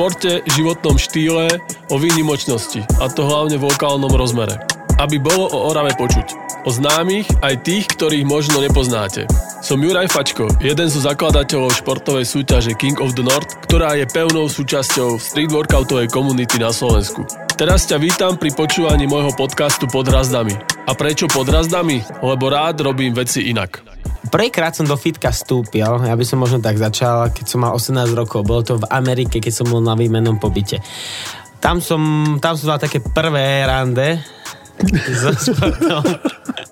športe, životnom štýle, o výnimočnosti, a to hlavne v lokálnom rozmere. Aby bolo o Orave počuť. O známych aj tých, ktorých možno nepoznáte. Som Juraj Fačko, jeden zo zakladateľov športovej súťaže King of the North, ktorá je pevnou súčasťou street workoutovej komunity na Slovensku. Teraz ťa vítam pri počúvaní môjho podcastu Pod razdami. A prečo pod razdami? Lebo rád robím veci inak. Prvýkrát som do fitka vstúpil, ja by som možno tak začal, keď som mal 18 rokov. Bolo to v Amerike, keď som bol na výmenom pobyte. Tam som, tam som dal také prvé rande so.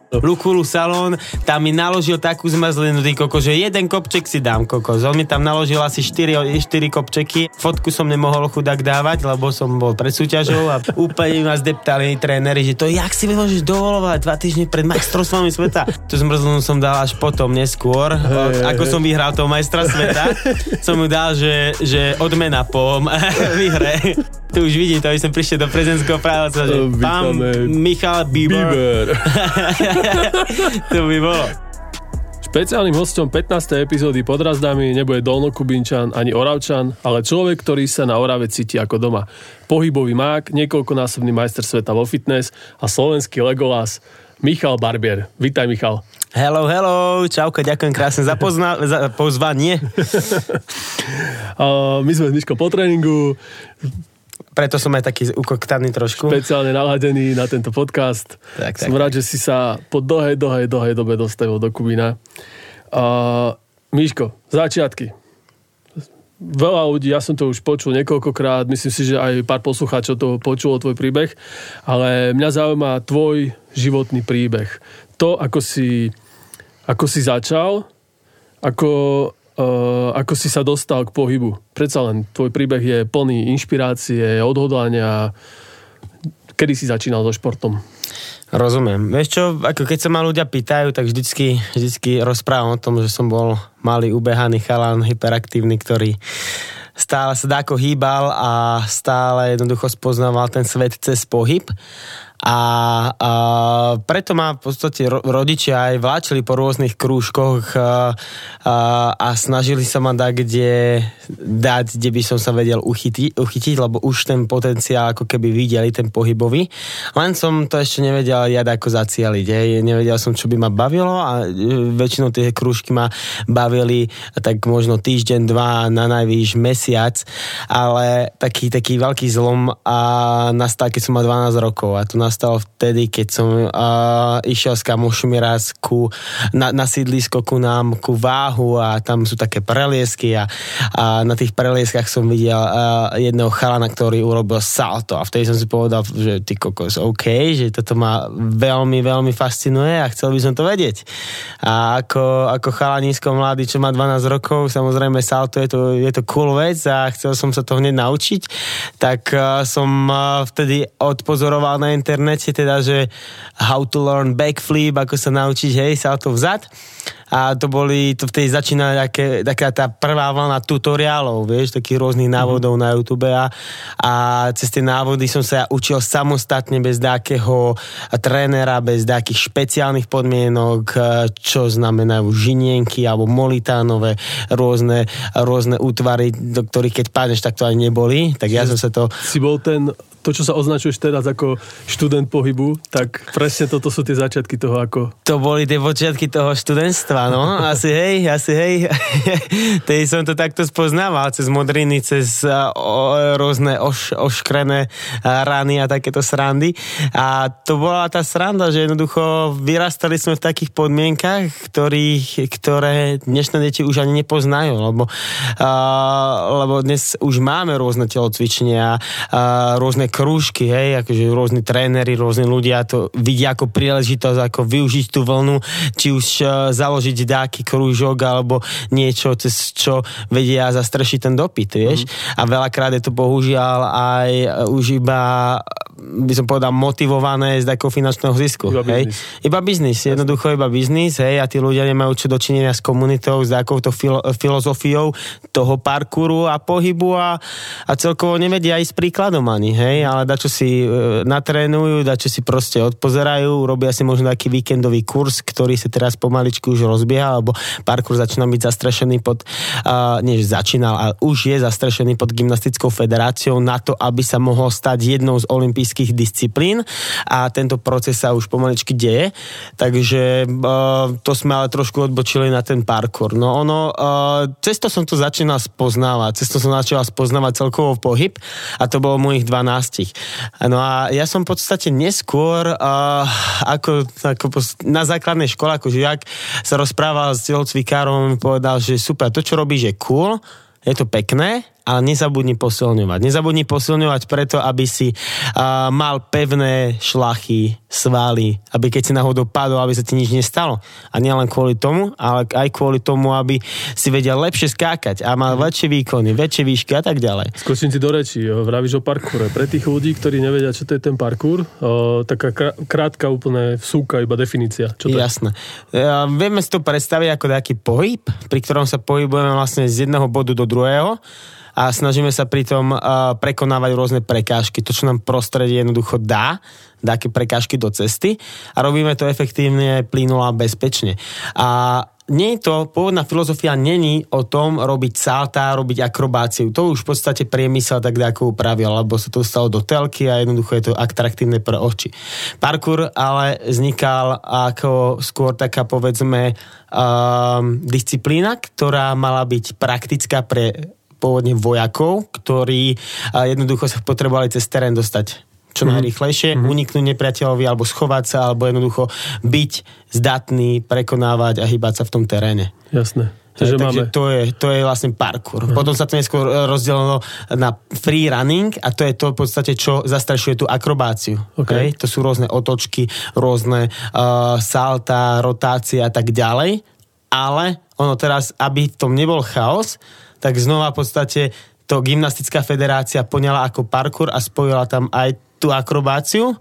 Lukulu Salón, tam mi naložil takú zmrzlinu, ty koko, že jeden kopček si dám, koko. On mi tam naložil asi 4, 4 kopčeky. Fotku som nemohol chudák dávať, lebo som bol pred súťažou a úplne ma zdeptali tréneri, že to jak si môžeš dovolovať dva týždne pred majstrovstvami sveta. Tu zmrzlinu som dal až potom, neskôr. Hey, ako hey. som vyhral toho majstra sveta, som mu dal, že, že odmena po výhre. Tu už vidím, to som prišiel do prezidentského práva, že pán Michal Bieber. Bieber. to by bolo. Špeciálnym hostom 15. epizódy pod razdami nebude Dolnokubinčan ani Oravčan, ale človek, ktorý sa na Orave cíti ako doma. Pohybový mák, niekoľkonásobný majster sveta vo fitness a slovenský Legolas Michal Barbier. Vítaj Michal. Hello, hello, čauka, ďakujem krásne za, pozna- za pozvanie. uh, my sme s Miškom po tréningu, preto som aj taký ukoktaný trošku. Špeciálne naladený na tento podcast. Tak, som tak, rád, tak. že si sa po dlhej, dlhej, dlhej dobe dostavil do Kubína. Uh, Míško, začiatky. Veľa ľudí, ja som to už počul niekoľkokrát, myslím si, že aj pár poslucháčov to počulo, tvoj príbeh, ale mňa zaujíma tvoj životný príbeh. To, ako si, ako si začal, ako, uh, ako si sa dostal k pohybu. Predsa len tvoj príbeh je plný inšpirácie, odhodlania. Kedy si začínal so športom? Rozumiem. Vieš čo, ako keď sa ma ľudia pýtajú, tak vždycky, vždycky rozprávam o tom, že som bol malý ubehaný chalan, hyperaktívny, ktorý stále sa dáko hýbal a stále jednoducho spoznával ten svet cez pohyb. A, a preto ma v podstate rodičia aj vláčili po rôznych krúžkoch a, a, a snažili sa ma dať, kde, dať, kde by som sa vedel uchytiť, uchytiť, lebo už ten potenciál ako keby videli, ten pohybový. Len som to ešte nevedel ja ako zacieliť. Hej. Nevedel som, čo by ma bavilo a e, väčšinou tie krúžky ma bavili tak možno týždeň, dva, na najvýš mesiac, ale taký, taký veľký zlom a nastal, keď som mal 12 rokov a tu nastal vtedy, keď som uh, išiel s kamošmi raz ku, na, na sídlisko ku nám, ku váhu a tam sú také preliesky a, a na tých prelieskach som videl uh, jedného chalana, ktorý urobil salto a vtedy som si povedal, že ty kokos, OK, že toto ma veľmi, veľmi fascinuje a chcel by som to vedieť. A ako, ako chalanisko mladý, čo má 12 rokov, samozrejme salto je to, je to cool vec a chcel som sa to hneď naučiť, tak uh, som uh, vtedy odpozoroval na internet internete, teda, že how to learn backflip, ako sa naučiť, hej, salto vzad a to boli, to vtedy začína také, taká tá prvá vlna tutoriálov, vieš, takých rôznych návodov mm-hmm. na YouTube a, a cez tie návody som sa ja učil samostatne bez nejakého trénera, bez nejakých špeciálnych podmienok, čo znamenajú žinienky alebo molitánové rôzne, rôzne útvary, do ktorých keď pádneš, tak to ani neboli, tak ja som sa to... Si bol ten to, čo sa označuješ teraz ako študent pohybu, tak presne toto sú tie začiatky toho ako... To boli tie počiatky toho študentstva Bratislava, no. Asi hej, asi hej. Tej som to takto spoznával cez modriny, cez o, rôzne oš, oškrené rany a takéto srandy. A to bola tá sranda, že jednoducho vyrastali sme v takých podmienkach, ktorých, ktoré dnešné deti už ani nepoznajú, lebo, uh, lebo dnes už máme rôzne telocvičenia, uh, rôzne krúžky, hej, akože rôzni tréneri, rôzni ľudia to vidia ako príležitosť, ako využiť tú vlnu, či už uh, založiť založiť dáky krúžok alebo niečo, cez čo vedia zastrešiť ten dopyt, vieš. Mm. A veľakrát je to bohužiaľ aj už iba by som povedal, motivované z takého finančného zisku. Iba hej? biznis. Iba biznis, jednoducho iba biznis, hej, a tí ľudia nemajú čo dočinenia s komunitou, s takouto filo- filozofiou toho parkouru a pohybu a, a celkovo nevedia ísť príkladom ani, hej, ale dačo si e, natrénujú, dačo si proste odpozerajú, robia si možno taký víkendový kurz, ktorý sa teraz pomaličky už rozbieha, alebo parkour začína byť zastrešený pod, uh, nie že začínal, ale už je zastrešený pod gymnastickou federáciou na to, aby sa mohol stať jednou z olympijských disciplín a tento proces sa už pomaličky deje, takže uh, to sme ale trošku odbočili na ten parkour. No ono, uh, cesto som to začínal spoznávať, cesto som začal spoznávať celkovo pohyb a to bolo mojich 12. No a ja som v podstate neskôr uh, ako, ako na základnej škole ako žiak sa rozprával s telocvikárom povedal, že super, to čo robíš je cool, je to pekné, ale nezabudni posilňovať. Nezabudni posilňovať preto, aby si uh, mal pevné šlachy, svaly, aby keď si náhodou padol, aby sa ti nič nestalo. A nielen kvôli tomu, ale aj kvôli tomu, aby si vedel lepšie skákať a mal väčšie výkony, väčšie výšky a tak ďalej. Skočím ti do reči, vravíš o parkoure. Pre tých ľudí, ktorí nevedia, čo to je ten parkour, o, taká krátka úplne vsúka, iba definícia. Čo to Jasné. Je? vieme si to predstaviť ako taký pohyb, pri ktorom sa pohybujeme vlastne z jedného bodu do druhého a snažíme sa pritom prekonávať rôzne prekážky. To, čo nám prostredie jednoducho dá, také prekážky do cesty a robíme to efektívne, plynulo a bezpečne. A nie je to, pôvodná filozofia není o tom robiť salta, robiť akrobáciu. To už v podstate priemysel tak ako upravil, lebo sa to stalo do telky a jednoducho je to atraktívne pre oči. Parkour ale vznikal ako skôr taká povedzme um, disciplína, ktorá mala byť praktická pre pôvodne vojakov, ktorí jednoducho sa potrebovali cez terén dostať čo mm-hmm. najrychlejšie, mm-hmm. uniknúť nepriateľovi alebo schovať sa, alebo jednoducho byť zdatný, prekonávať a hýbať sa v tom teréne. Jasné. Takže, Takže máme... to, je, to je vlastne parkour. Uh-huh. Potom sa to neskôr e, rozdelilo na free running a to je to v podstate, čo zastrašuje tú akrobáciu. Okay. Okay? To sú rôzne otočky, rôzne uh, salta, rotácie a tak ďalej. Ale ono teraz, aby v tom nebol chaos, tak znova v podstate to gymnastická federácia poňala ako parkour a spojila tam aj tú akrobáciu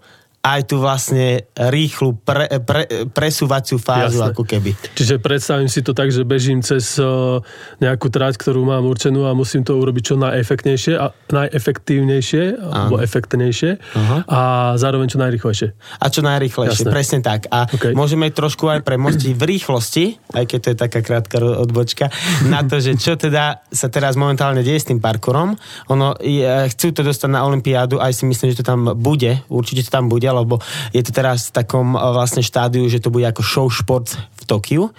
aj tú vlastne rýchlu pre, pre, presúvaciu fázu Jasne. ako keby. Čiže predstavím si to tak, že bežím cez uh, nejakú trať, ktorú mám určenú a musím to urobiť čo najefektnejšie a najefektívnejšie alebo efektnejšie uh-huh. a zároveň čo najrýchlejšie. A čo najrýchlejšie, Jasne. presne tak. A okay. môžeme trošku aj premostiť v rýchlosti, aj keď to je taká krátka odbočka, na to, že čo teda sa teraz momentálne deje s tým parkourom. Ono, chcú to dostať na Olympiádu, aj si myslím, že to tam bude, určite to tam bude, lebo je to teraz v takom eh, vlastne štádiu, že to bude ako show šport v Tokiu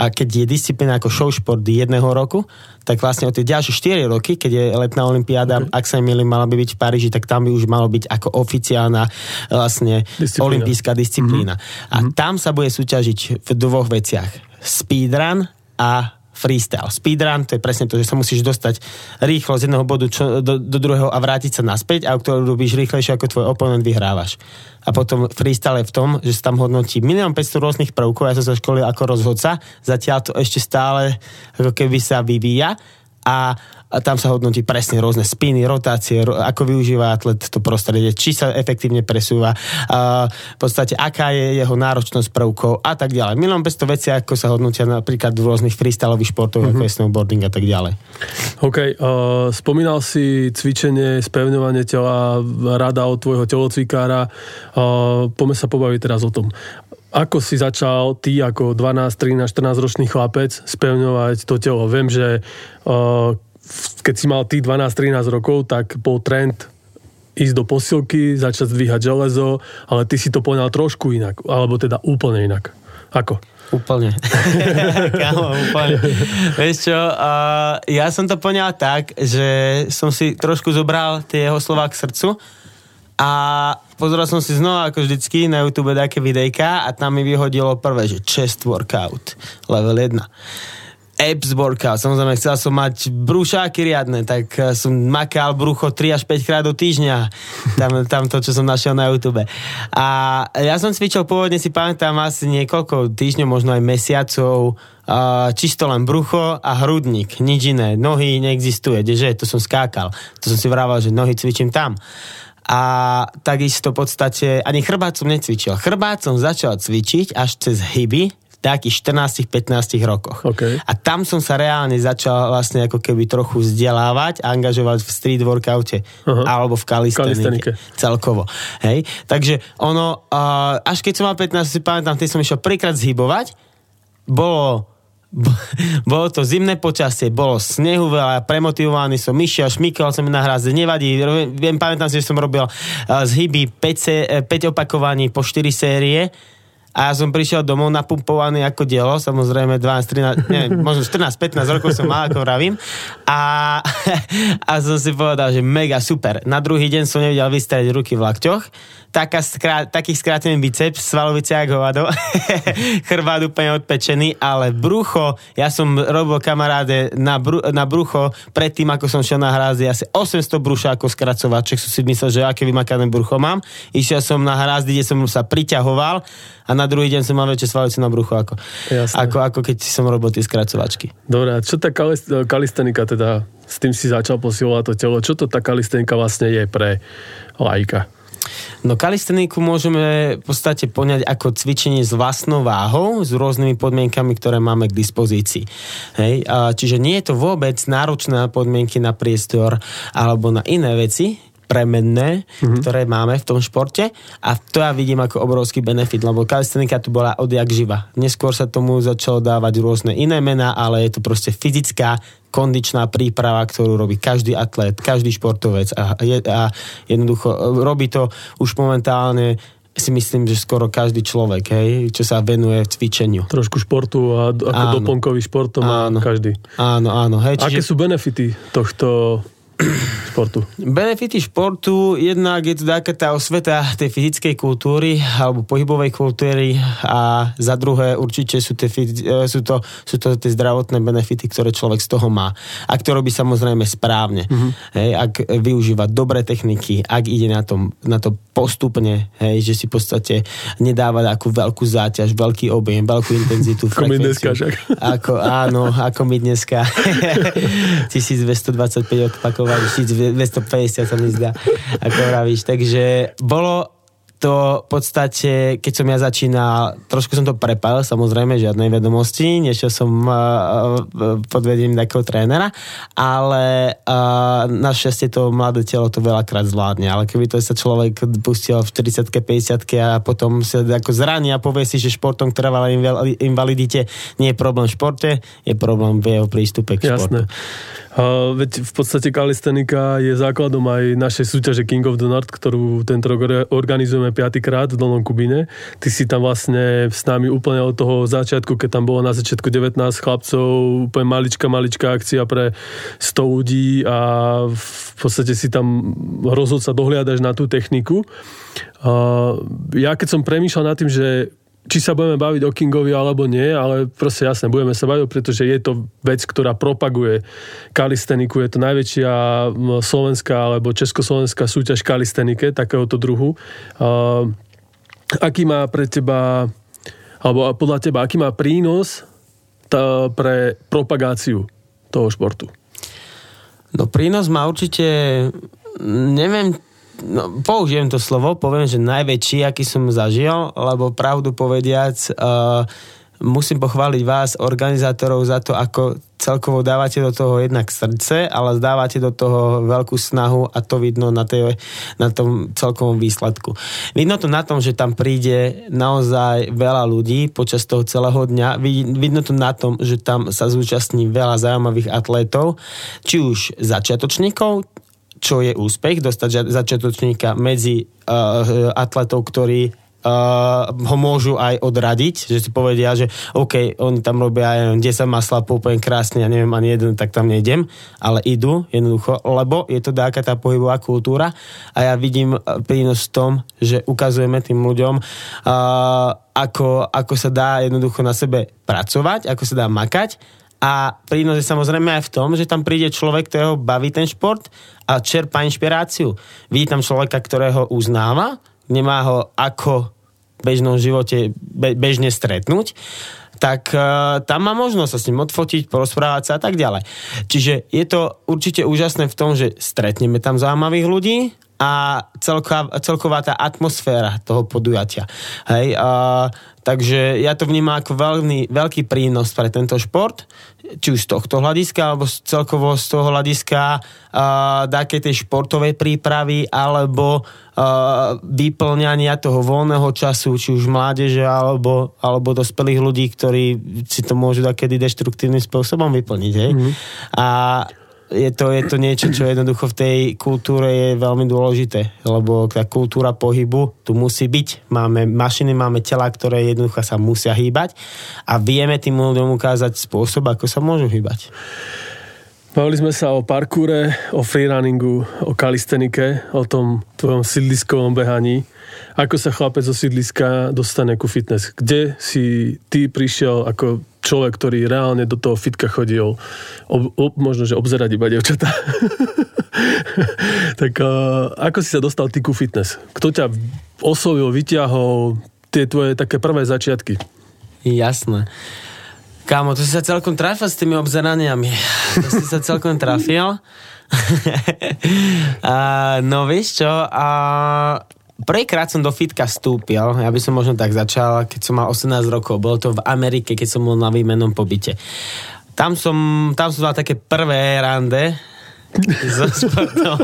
a keď je disciplína ako show šport jedného roku, tak vlastne o tie ďalšie 4 roky, keď je letná olimpiáda, okay. ak sa milím, mala by byť v Paríži, tak tam by už malo byť ako oficiálna vlastne disciplína. olimpijská disciplína. Mm-hmm. A mm-hmm. tam sa bude súťažiť v dvoch veciach. Speedrun a freestyle. Speedrun, to je presne to, že sa musíš dostať rýchlo z jedného bodu čo, do, do druhého a vrátiť sa naspäť a ktorú robíš rýchlejšie ako tvoj oponent, vyhrávaš. A potom freestyle je v tom, že sa tam hodnotí milión 500 rôznych prvkov, ja som sa školil ako rozhodca, zatiaľ to ešte stále ako keby sa vyvíja a a tam sa hodnotí presne rôzne spiny, rotácie, ako využíva atlet to prostredie, či sa efektívne presúva, a v podstate aká je jeho náročnosť prvkov a tak ďalej. Bez to veci, ako sa hodnotia napríklad v rôznych freestyleových športoch, mm-hmm. ako je mhm. snowboarding a tak ďalej. OK, uh, spomínal si cvičenie, spevňovanie tela, rada od tvojho telocvikára. Uh, poďme sa pobaviť teraz o tom. Ako si začal ty ako 12, 13, 14 ročný chlapec spevňovať to telo? Viem, že uh, keď si mal tých 12-13 rokov, tak bol trend ísť do posilky, začať zdvíhať železo, ale ty si to poňal trošku inak, alebo teda úplne inak. Ako? Úplne. Kámo, úplne. Vieš čo, uh, ja som to poňal tak, že som si trošku zobral tie jeho slova k srdcu a pozeral som si znova ako vždycky na YouTube také videjka a tam mi vyhodilo prvé, že chest workout, level 1 abs workout. Samozrejme, chcel som mať brúšáky riadne, tak eh, som makal brucho 3 až 5 krát do týždňa. Tam, tam to, čo som našiel na YouTube. A ja som cvičil pôvodne, si pamätám, asi niekoľko týždňov, možno aj mesiacov, čisto len brucho a hrudník, nič iné. Nohy neexistuje, kdeže, to som skákal. To som si vrával, že nohy cvičím tam. a takisto v podstate ani chrbát som necvičil. Chrbát som začal cvičiť až cez hyby, takých 14-15 rokoch. Okay. A tam som sa reálne začal vlastne ako keby trochu vzdelávať a angažovať v street workoute uh-huh. alebo v kalistenike, celkovo. Hej? Takže ono, uh, až keď som mal 15, si pamätám, keď som išiel prvýkrát zhybovať, bolo bolo to zimné počasie, bolo snehu veľa, premotivovaný som, išiel, šmykal som na hráze, nevadí, viem, pamätám si, že som robil uh, zhyby 5, 5 opakovaní po 4 série, a ja som prišiel domov napumpovaný ako dielo, samozrejme 12, 13, nie, možno 14, 15 rokov som mal, ako vravím. A, a som si povedal, že mega super. Na druhý deň som nevedel vystrať ruky v lakťoch, taká skrá, takých skrátený biceps, svalovice ako hovado, chrbát úplne odpečený, ale brucho, ja som robil kamaráde na, bru, na brucho predtým, ako som šiel na hrázdy, asi 800 ako skracovaček, som si myslel, že aké vymakané brucho mám. Išiel som na hrázdy, kde som sa priťahoval a na druhý deň som mal väčšie svalice na bruchu ako, ako, ako keď som robil tie skracovačky. Dobre, a čo tá kalistenika teda, s tým si začal posilovať to telo, čo to tá kalistenika vlastne je pre lajka? No kalisteniku môžeme v podstate poňať ako cvičenie s vlastnou váhou, s rôznymi podmienkami, ktoré máme k dispozícii. Hej? Čiže nie je to vôbec náročné podmienky na priestor alebo na iné veci, premenné, mm-hmm. ktoré máme v tom športe a to ja vidím ako obrovský benefit, lebo kalistenika tu bola odjak živa. Neskôr sa tomu začalo dávať rôzne iné mená, ale je to proste fyzická kondičná príprava, ktorú robí každý atlet, každý športovec a, je, a jednoducho robí to už momentálne si myslím, že skoro každý človek, hej, čo sa venuje cvičeniu. Trošku športu a ako áno. doplnkový šport to má áno. každý. Áno, áno. Hej, čiže... Aké sú benefity tohto športu? Benefity športu, jednak je to taká tá osveta tej fyzickej kultúry alebo pohybovej kultúry a za druhé určite sú, tie, e, sú, to, sú to tie zdravotné benefity, ktoré človek z toho má. Ak to robí samozrejme správne, mm-hmm. hej, ak využíva dobré techniky, ak ide na, tom, na to postupne, hej, že si v podstate nedáva takú veľkú záťaž, veľký objem, veľkú intenzitu. ako my dneska však. Ako, áno, ako my dneska. 1225 odpakovaní, 1250 sa mi zdá, ako vravíš. Takže bolo, to v podstate, keď som ja začínal, trošku som to prepal, samozrejme, žiadnej vedomosti, nešiel som uh, pod vedením takého trénera, ale uh, našťastie to mladé telo to veľakrát zvládne, ale keby to sa človek pustil v 40 50 a potom sa ako zraní a povie si, že športom, trvala invalidite, nie je problém v športe, je problém v jeho prístupe k Jasné. športu. Uh, veď v podstate kalistenika je základom aj našej súťaže King of the North, ktorú tento rok organizujeme piatýkrát v Dolnom Kubine. Ty si tam vlastne s nami úplne od toho začiatku, keď tam bolo na začiatku 19 chlapcov, úplne maličká, maličká akcia pre 100 ľudí a v podstate si tam rozhodca dohliadaš na tú techniku. Ja keď som premýšľal nad tým, že či sa budeme baviť o Kingovi alebo nie, ale proste jasne, budeme sa baviť, pretože je to vec, ktorá propaguje kalisteniku. Je to najväčšia slovenská alebo československá súťaž kalistenike takéhoto druhu. Uh, aký má pre teba, alebo podľa teba, aký má prínos tá, pre propagáciu toho športu? No prínos má určite, neviem, no, použijem to slovo, poviem, že najväčší, aký som zažil, lebo pravdu povediac, uh, musím pochváliť vás, organizátorov, za to, ako celkovo dávate do toho jednak srdce, ale dávate do toho veľkú snahu a to vidno na, tej, na tom celkovom výsledku. Vidno to na tom, že tam príde naozaj veľa ľudí počas toho celého dňa. Vidno to na tom, že tam sa zúčastní veľa zaujímavých atlétov, či už začiatočníkov, čo je úspech, dostať začiatočníka medzi uh, atletov, ktorí uh, ho môžu aj odradiť, že si povedia, že OK, oni tam robia aj 10 masla úplne krásne, ja neviem ani jeden, tak tam nejdem, ale idú jednoducho, lebo je to taká tá pohybová kultúra a ja vidím prínos v tom, že ukazujeme tým ľuďom, uh, ako, ako sa dá jednoducho na sebe pracovať, ako sa dá makať a prínos je samozrejme aj v tom, že tam príde človek, ktorého baví ten šport a čerpa inšpiráciu. Vidí človeka, ktorého uznáva, nemá ho ako v bežnom živote be, bežne stretnúť, tak uh, tam má možnosť sa s ním odfotiť, porozprávať sa a tak ďalej. Čiže je to určite úžasné v tom, že stretneme tam zaujímavých ľudí a celková, celková tá atmosféra toho podujatia. Hej, a, takže ja to vnímam ako veľmi, veľký prínos pre tento šport, či už z tohto hľadiska, alebo celkovo z toho hľadiska také tej športovej prípravy, alebo a, vyplňania toho voľného času, či už mládeže, alebo, alebo dospelých ľudí, ktorí si to môžu takedy deštruktívnym spôsobom vyplniť. Hej? Mm-hmm. A je to, je to niečo, čo jednoducho v tej kultúre je veľmi dôležité, lebo tá kultúra pohybu tu musí byť. Máme mašiny, máme tela, ktoré jednoducho sa musia hýbať a vieme tým ľuďom ukázať spôsob, ako sa môžu hýbať. Bavili sme sa o parkúre, o freerunningu, o kalistenike, o tom tvojom sídliskovom behaní. Ako sa chlapec zo sídliska dostane ku fitness? Kde si ty prišiel ako človek, ktorý reálne do toho fitka chodil, ob, ob, možno, že obzerať iba devčatá. tak uh, ako si sa dostal ty ku fitness? Kto ťa oslovil, vyťahol tie tvoje také prvé začiatky? Jasné. Kámo, to si sa celkom trafil s tými obzeraniami. To si sa celkom trafil. a, no vieš čo, a prvýkrát som do fitka vstúpil, ja by som možno tak začal, keď som mal 18 rokov. Bolo to v Amerike, keď som bol na výmenom pobyte. Tam som, tam som dal také prvé rande so športom.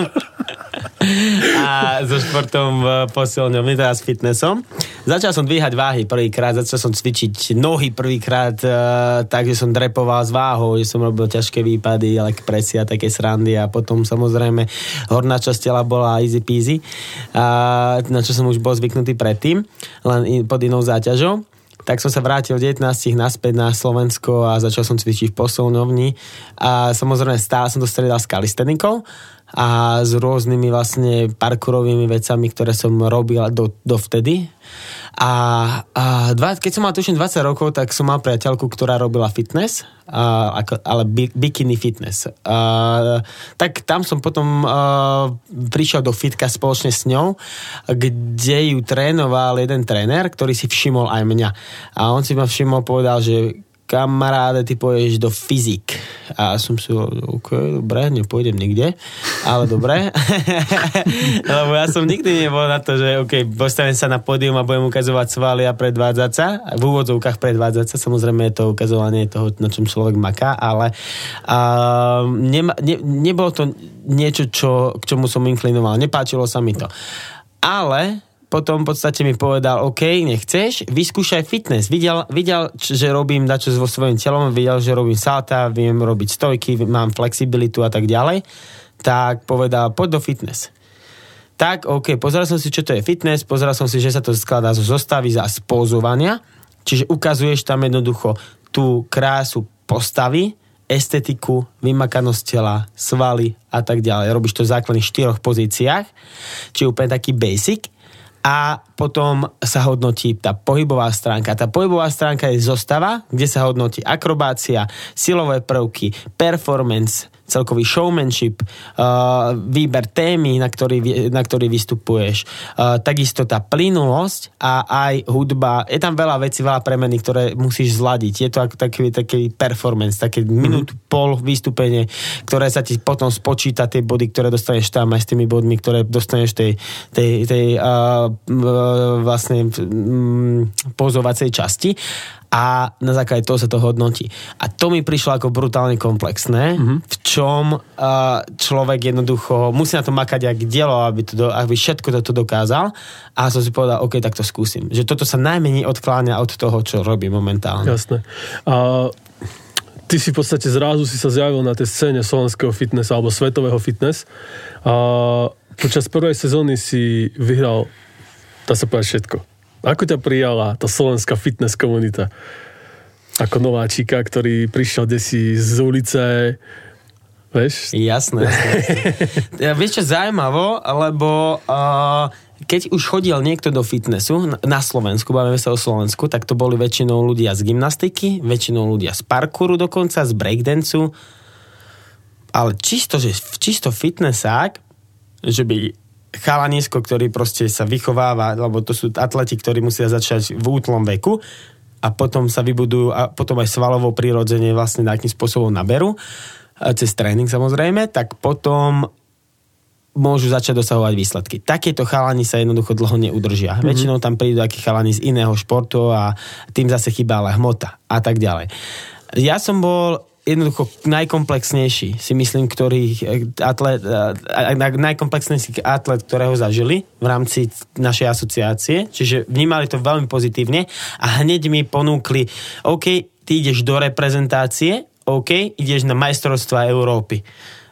A so športom v posilňovni, teraz fitnessom. Začal som dvíhať váhy prvýkrát, začal som cvičiť nohy prvýkrát, uh, takže som drepoval s váhou, že som robil ťažké výpady, ale a také srandy a potom samozrejme horná časť tela bola easy peasy, na čo som už bol zvyknutý predtým, len pod inou záťažou tak som sa vrátil v 19 naspäť na Slovensko a začal som cvičiť v posilňovni. A samozrejme stále som to stredal s kalistenikou a s rôznymi vlastne parkourovými vecami, ktoré som robil do, dovtedy. A, a dva, keď som mal tuším 20 rokov, tak som mal priateľku, ktorá robila fitness, a, ako, ale bikini fitness. A, tak tam som potom a, prišiel do fitka spoločne s ňou, kde ju trénoval jeden tréner, ktorý si všimol aj mňa. A on si ma všimol, povedal, že kamaráde, ty pôjdeš do fyzik. A som si ok, dobre, nepôjdem nikde, ale dobre. Lebo ja som nikdy nebol na to, že ok, postavím sa na pódium a budem ukazovať svaly a predvádzať sa. V úvodzovkách predvádzať sa, samozrejme je to ukazovanie toho, na čom človek maká, ale uh, nema, ne, nebolo to niečo, čo, k čomu som inklinoval. Nepáčilo sa mi to. Ale potom v podstate mi povedal, OK, nechceš, vyskúšaj fitness. Videl, videl že robím dačo vo svojím telom, videl, že robím salta, viem robiť stojky, mám flexibilitu a tak ďalej. Tak povedal, poď do fitness. Tak, OK, pozeral som si, čo to je fitness, pozeral som si, že sa to skladá zo zostavy za spozovania, čiže ukazuješ tam jednoducho tú krásu postavy, estetiku, vymakanosť tela, svaly a tak ďalej. Robíš to v základných štyroch pozíciách, čiže úplne taký basic a potom sa hodnotí tá pohybová stránka. Tá pohybová stránka je zostava, kde sa hodnotí akrobácia, silové prvky, performance, celkový showmanship, uh, výber témy, na ktorý, na ktorý vystupuješ, uh, takisto tá plynulosť a aj hudba. Je tam veľa vecí, veľa premeny, ktoré musíš zladiť. Je to ako taký, taký performance, také mm-hmm. minút, pol vystúpenie, ktoré sa ti potom spočíta tie body, ktoré dostaneš tam aj s tými bodmi, ktoré dostaneš tej, tej, tej uh, vlastne um, pozovacej časti a na základe toho sa to hodnotí. A to mi prišlo ako brutálne komplexné, mm-hmm. v čom uh, človek jednoducho musí na to makať jak dielo, aby, to do, aby všetko toto dokázal a som si povedal, OK, tak to skúsim. Že toto sa najmenej odkláňa od toho, čo robí momentálne. Jasné. A ty si v podstate zrazu si sa zjavil na tej scéne slovenského fitness alebo svetového fitness a počas prvej sezóny si vyhral dá sa povedať všetko ako ťa prijala tá slovenská fitness komunita? Ako nováčika, ktorý prišiel desi z ulice, Vieš? Jasné, jasné. ja, vieš čo, zaujímavo, lebo uh, keď už chodil niekto do fitnessu na Slovensku, bavíme sa o Slovensku, tak to boli väčšinou ľudia z gymnastiky, väčšinou ľudia z parkouru dokonca, z breakdanceu, ale čisto, že čisto fitnessák, že by chalanisko, ktorý proste sa vychováva, lebo to sú atleti, ktorí musia začať v útlom veku a potom sa vybudujú a potom aj svalovo prirodzene vlastne nejakým spôsobom naberú, cez tréning samozrejme, tak potom môžu začať dosahovať výsledky. Takéto chalani sa jednoducho dlho neudržia. Mm-hmm. Väčšinou tam prídu takí chalani z iného športu a tým zase chýba ale hmota a tak ďalej. Ja som bol jednoducho najkomplexnejší, si myslím, ktorý eh, atlet, eh, najkomplexnejší atlet, ktorého zažili v rámci našej asociácie, čiže vnímali to veľmi pozitívne a hneď mi ponúkli, OK, ty ideš do reprezentácie, OK, ideš na majstrovstvá Európy.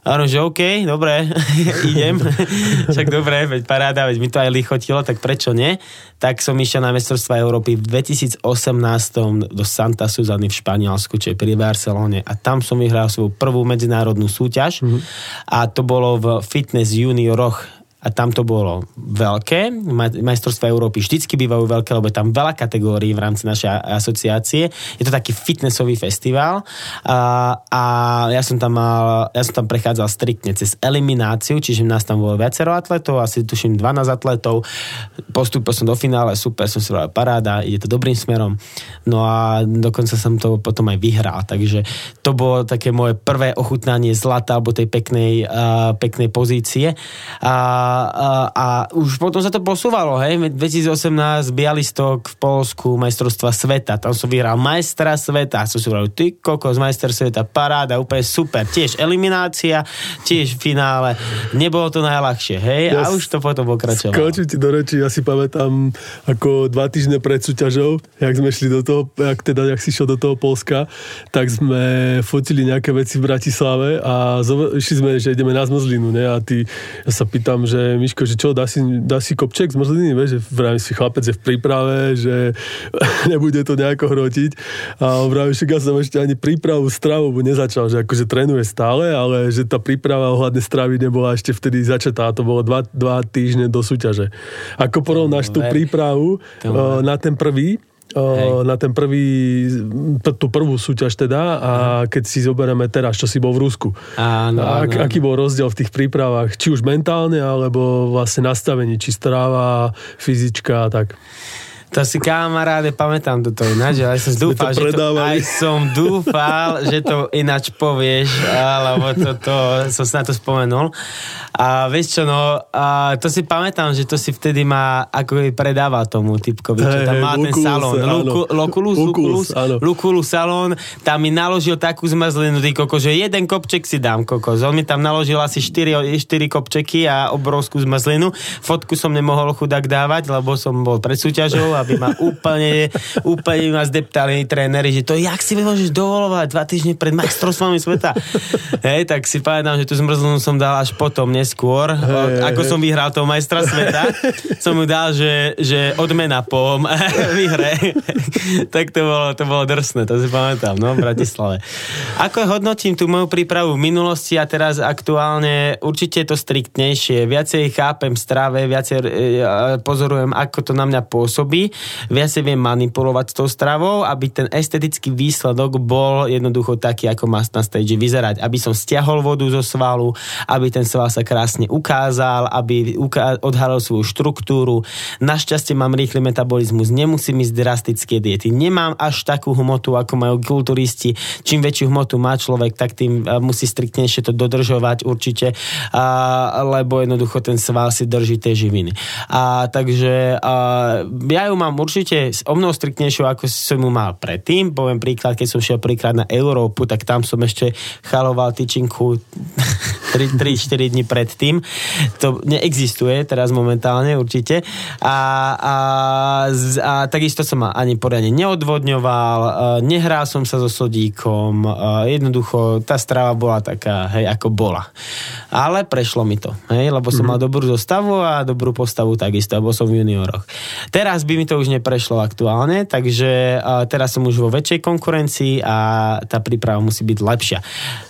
Áno, že OK, dobre, idem. Však dobre, veď paráda, veď mi to aj lichotilo, tak prečo nie? Tak som išiel na mestrovstva Európy v 2018 do Santa Suzany v Španielsku, čo je pri Barcelone a tam som vyhral svoju prvú medzinárodnú súťaž mm-hmm. a to bolo v fitness junioroch a tam to bolo veľké. Majstrovstvá Európy vždycky bývajú veľké, lebo je tam veľa kategórií v rámci našej asociácie. Je to taký fitnessový festival a, a ja som tam mal, ja som tam prechádzal striktne cez elimináciu, čiže nás tam bolo viacero atletov, asi tuším 12 atletov. Postúpil som do finále, super, som si povedal, paráda, ide to dobrým smerom. No a dokonca som to potom aj vyhral, takže to bolo také moje prvé ochutnanie zlata alebo tej peknej, uh, peknej pozície. A a, a už potom sa to posúvalo, hej, 2018 Bialystok v Polsku, majstrovstva sveta, tam som vyhral majstra sveta, som si hovoril, ty kokos, majster sveta, paráda, úplne super, tiež eliminácia, tiež finále, nebolo to najľahšie, hej, ja a už to potom pokračovalo. Skočím ti do reči, ja si pamätám ako dva týždne pred súťažou, jak sme šli do toho, jak teda, jak si šiel do toho Polska, tak sme fotili nejaké veci v Bratislave a išli sme, že ideme na zmrzlinu, ne, a ty, ja sa pýtam, že že Miško, že čo, dá si, dá si kopček z mrzliny, vieš, že vrajím si chlapec je v príprave, že nebude to nejako hrotiť. A vrajím, že ja som ešte ani prípravu stravu nezačal, že akože trénuje stále, ale že tá príprava ohľadne stravy nebola ešte vtedy začatá, to bolo dva, dva týždne do súťaže. Ako porovnáš tú prípravu na ten prvý, Hej. na ten prvý, tú prvú súťaž teda a keď si zoberieme teraz, čo si bol v Rusku. Áno, Ak, áno. Aký bol rozdiel v tých prípravách, či už mentálne, alebo vlastne nastavení, či stráva, fyzička a tak. To si kamaráde, pamätám toto ináč, aj som dúfal, to že to, aj som dúfal, že to ináč povieš, alebo toto, som sa na to spomenul. A vieš čo, no, a to si pamätám, že to si vtedy ma ako predával tomu typkovi, čo tam má ten salón. Lukulus, Lukulus salón, tam mi naložil takú zmrzlinu, ty koko, že jeden kopček si dám, koko. On mi tam naložil asi 4, 4 kopčeky a obrovskú zmrzlinu. Fotku som nemohol chudák dávať, lebo som bol pred súťažou aby ma úplne, úplne ma zdeptali tréneri, že to jak si môžeš dovolovať dva týždne pred majstrovstvami sveta. Hej, tak si pamätám, že tú zmrzlinu som dal až potom, neskôr. Hey, ako hey. som vyhral toho majstra sveta, som mu dal, že, že odmena po výhre. tak to bolo, to bolo drsné, to si pamätám, no, v Bratislave. Ako hodnotím tú moju prípravu v minulosti a teraz aktuálne určite je to striktnejšie. Viacej chápem strave, viacej e, pozorujem, ako to na mňa pôsobí viacej viem manipulovať s tou stravou, aby ten estetický výsledok bol jednoducho taký, ako má na stage vyzerať. Aby som stiahol vodu zo svalu, aby ten sval sa krásne ukázal, aby odhalil svoju štruktúru. Našťastie mám rýchly metabolizmus, nemusím ísť drastické diety. Nemám až takú hmotu, ako majú kulturisti. Čím väčšiu hmotu má človek, tak tým musí striktnejšie to dodržovať určite, lebo jednoducho ten sval si drží tie živiny. A, takže a, ja ju mám určite o mnoho striktnejšiu, ako som ju mal predtým. Poviem príklad, keď som šiel príklad na Európu, tak tam som ešte chaloval tyčinku 3-4 dní predtým. To neexistuje teraz momentálne určite. A, a, a takisto som ani poriadne neodvodňoval, nehral som sa so sodíkom, jednoducho tá strava bola taká, hej, ako bola. Ale prešlo mi to, hej, lebo som mm-hmm. mal dobrú zostavu a dobrú postavu takisto, lebo som v junioroch. Teraz by mi to už neprešlo aktuálne, takže teraz som už vo väčšej konkurencii a tá príprava musí byť lepšia.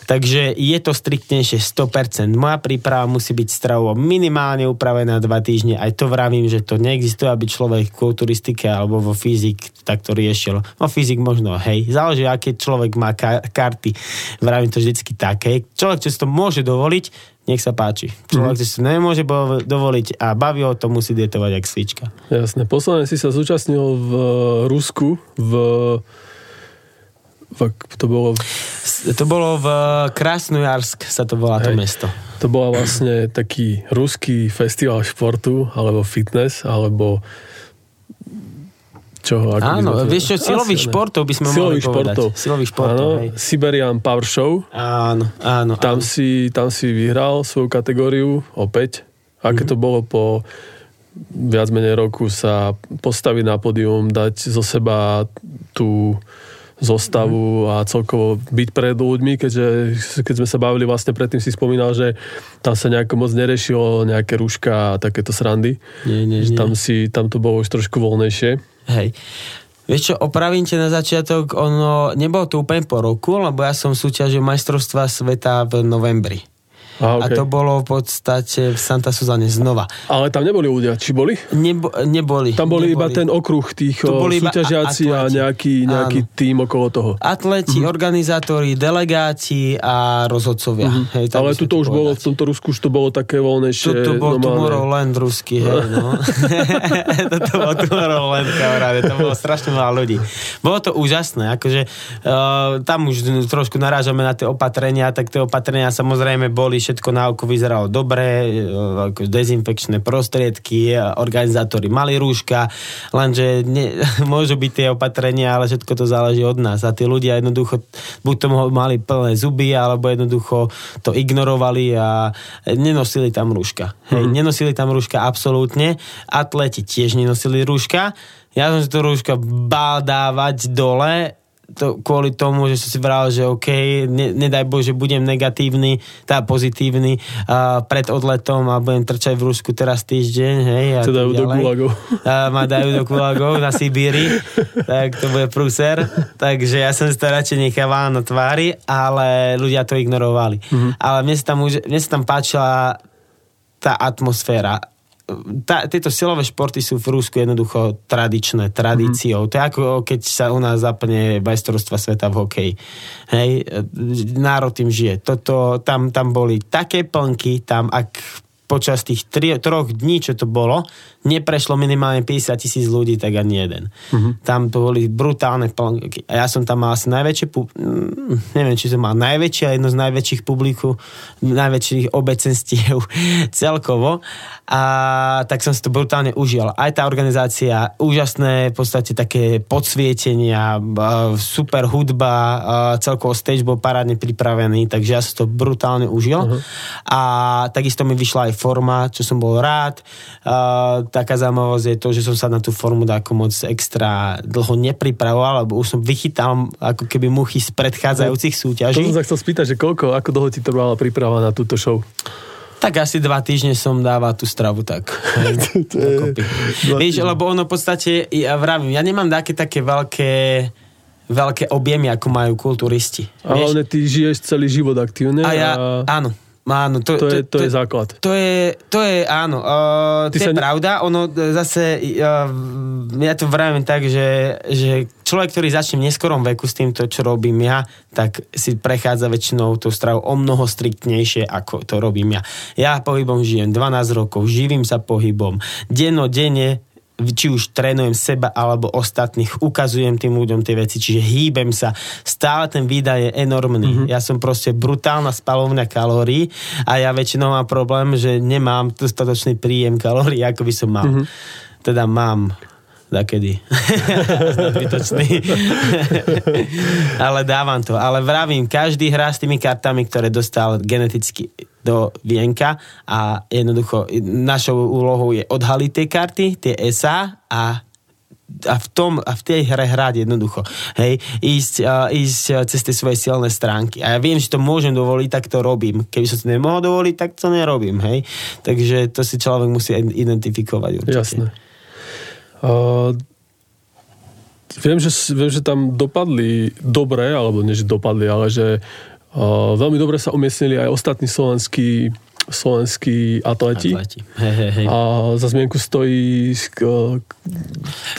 Takže je to striktnejšie 100%. Moja príprava musí byť stravovo minimálne upravená dva týždne. Aj to vravím, že to neexistuje, aby človek v kulturistike alebo vo fyzik takto riešil. No fyzik možno, hej. Záleží, aké človek má ka- karty. Vravím to vždycky tak, hej. Človek, čo si to môže dovoliť, nech sa páči. Človek, mm. si nemôže dovoliť a baví ho, to musí dietovať jak svička. Jasne. Posledne si sa zúčastnil v Rusku, v to bolo... To bolo v Krasnojarsk, sa to volá to mesto. To bola vlastne taký ruský festival športu, alebo fitness, alebo čo? Ako Áno, vieš čo, silových športov by sme silových mohli športov. povedať. Silových športov. Áno, hej. Siberian Power Show. Áno, áno. Tam, áno. Si, tam si vyhral svoju kategóriu opäť. Aké mm-hmm. to bolo po viac menej roku sa postaviť na pódium, dať zo seba tú zostavu a celkovo byť pred ľuďmi, keďže keď sme sa bavili vlastne predtým si spomínal, že tam sa nejako moc nerešilo nejaké rúška a takéto srandy. Nie, nie, nie. Tam, si, tam to bolo už trošku voľnejšie. Hej. Vieš čo, opravím ťa na začiatok, ono, nebolo to úplne po roku, lebo ja som súťažil majstrovstva sveta v novembri. Aha, okay. A to bolo v podstate v Santa Suzane znova. Ale tam neboli ľudia, či boli? Nebo, neboli. Tam boli neboli. iba ten okruh tých boli súťažiaci a nejaký, nejaký tým okolo toho. Atleti, mm-hmm. organizátori, delegáti a rozhodcovia. Mm-hmm. Hej, Ale tu to už povedať. bolo, v tomto Rusku už to bolo také voľnejšie. Tuto bol Tomorrowland rusky, hej, no. Toto bol Tomorrowland, kamaráde, to bolo strašne veľa ľudí. Bolo to úžasné, akože uh, tam už trošku narážame na tie opatrenia, tak tie opatrenia samozrejme boli všetko na oko vyzeralo dobre, e, dezinfekčné prostriedky, organizátori mali rúška, lenže ne, môžu byť tie opatrenia, ale všetko to záleží od nás. A tí ľudia jednoducho buď to mali plné zuby, alebo jednoducho to ignorovali a nenosili tam rúška. Hej, mm-hmm. nenosili tam rúška absolútne. Atleti tiež nenosili rúška. Ja som si to rúška bál dávať dole, to kvôli tomu, že som si vral, že OK, ne, nedaj Bože, budem negatívny, tá pozitívny uh, pred odletom a budem trčať v Rusku teraz týždeň, hej. A to dajú ďalej. do gulagov. A ma dajú do gulagov na Sibíri, tak to bude prúser. Takže ja som si to radšej nechával na tvári, ale ľudia to ignorovali. Mm-hmm. Ale mne sa, tam, mne sa tam páčila tá atmosféra tá, tieto silové športy sú v Rúsku jednoducho tradičné, tradíciou. Mm-hmm. To je ako keď sa u nás zapne majstrovstva sveta v hokeji. Hej, národ tým žije. Toto, tam, tam boli také plnky, tam ak počas tých tri, troch dní, čo to bolo, neprešlo minimálne 50 tisíc ľudí, tak ani jeden. Uh-huh. Tam to boli brutálne plnky. A ja som tam mal asi najväčšie, mm, neviem, či som mal najväčšie, ale jedno z najväčších publiku, najväčších obecenstiev celkovo. A tak som si to brutálne užil. Aj tá organizácia, úžasné v podstate také podsvietenia, super hudba, celkovo stage bol parádne pripravený, takže ja som to brutálne užil. Uh-huh. A takisto mi vyšla aj forma, čo som bol rád. Uh, taká zaujímavosť je to, že som sa na tú formu ako moc extra dlho nepripravoval, lebo už som vychytal ako keby muchy z predchádzajúcich súťaží. To som sa chcel spýtať, že koľko, ako dlho ti trvala príprava na túto show? Tak asi dva týždne som dával tú stravu tak. Vieš, lebo ono v podstate, ja vravím, ja nemám také také veľké veľké objemy, ako majú kulturisti. Ale ty žiješ celý život aktívne. A ja, a... áno. Áno, to, to, je, to, to je základ. To je, to je áno, uh, to je ne... pravda, ono zase, uh, ja to vravím tak, že, že človek, ktorý začne v neskorom veku s týmto, čo robím ja, tak si prechádza väčšinou tú stravu o mnoho striktnejšie, ako to robím ja. Ja pohybom žijem 12 rokov, živím sa pohybom, denno, denne či už trénujem seba alebo ostatných, ukazujem tým ľuďom tie veci, čiže hýbem sa. Stále ten výdaj je enormný. Mm-hmm. Ja som proste brutálna spalovňa kalórií a ja väčšinou mám problém, že nemám dostatočný príjem kalórií, ako by som mal. Mm-hmm. Teda mám kedy. Ale dávam to. Ale vravím, každý hrá s tými kartami, ktoré dostal geneticky do vienka a jednoducho našou úlohou je odhaliť tie karty, tie SA a a v, tom, a v tej hre hrať jednoducho. Hej, ísť, uh, ísť cez tie svoje silné stránky. A ja viem, že to môžem dovoliť, tak to robím. Keby som to nemohol dovoliť, tak to nerobím. Hej. Takže to si človek musí identifikovať určite. Jasné. Uh, viem, že, viem, že tam dopadli dobre, alebo nie, že dopadli, ale že veľmi dobre sa umiestnili aj ostatní slovenskí slovenskí atleti. atleti. Hej, hej, hej. A za zmienku stojí...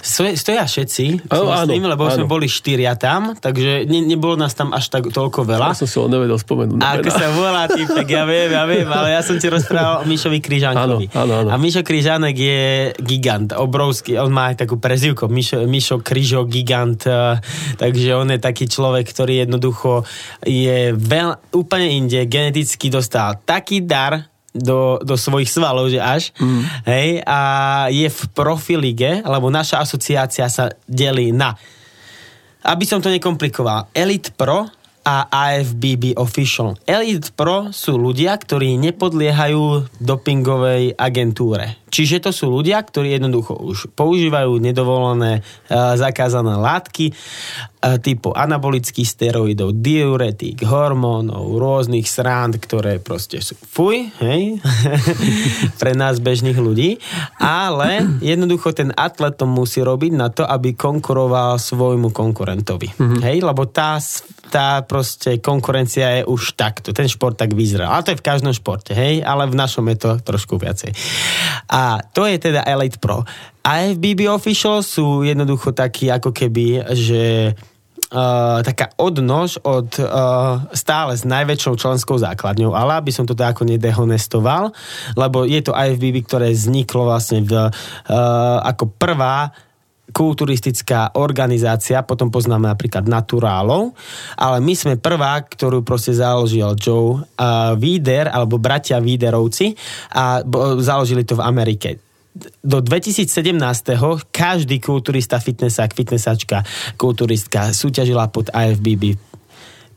Stoja, všetci, oh, áno, myslím, lebo áno. sme boli štyria tam, takže ne, nebolo nás tam až tak toľko veľa. Ja som si ho nevedel spomenúť. A ako sa volá typek, ja viem, ja viem, ale ja som ti rozprával o Mišovi Kryžánkovi. Áno, áno, áno. A Mišo Kryžánek je gigant, obrovský, on má aj takú prezivku, Mišo, Mišo Kryžo gigant, uh, takže on je taký človek, ktorý jednoducho je veľ, úplne inde, geneticky dostal taký dar, do, do svojich svalov, že až. Mm. Hej, a je v profilige, alebo naša asociácia sa delí na aby som to nekomplikoval, Elite Pro a AFBB Official. Elite Pro sú ľudia, ktorí nepodliehajú dopingovej agentúre. Čiže to sú ľudia, ktorí jednoducho už používajú nedovolené uh, zakázané látky typu anabolických steroidov, diuretík, hormónov, rôznych srand, ktoré proste sú fuj, hej, pre nás bežných ľudí, ale jednoducho ten atlet to musí robiť na to, aby konkuroval svojmu konkurentovi. Mm-hmm. Hej, lebo tá, tá proste konkurencia je už takto, ten šport tak vyzerá. Ale to je v každom športe, hej, ale v našom je to trošku viacej. A a to je teda Elite Pro. AFBB Official sú jednoducho takí ako keby, že Taká odnož od uh, stále s najväčšou členskou základňou, ale aby som to tak ako nedehonestoval, lebo je to IFBB, ktoré vzniklo vlastne v, uh, ako prvá kulturistická organizácia, potom poznáme napríklad Naturálov, ale my sme prvá, ktorú proste založil Joe uh, Víder, alebo bratia Víderovci a založili to v Amerike do 2017. každý kulturista, fitnessák, fitnessačka, kulturistka súťažila pod IFBB.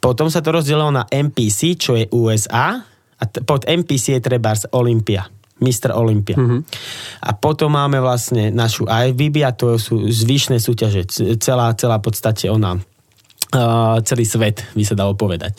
Potom sa to rozdelilo na MPC, čo je USA, a t- pod MPC je treba Olympia. Mr. Olympia. Mm-hmm. A potom máme vlastne našu IFBB a to sú zvyšné súťaže. Celá, celá podstate ona Celý svet, by sa dalo povedať.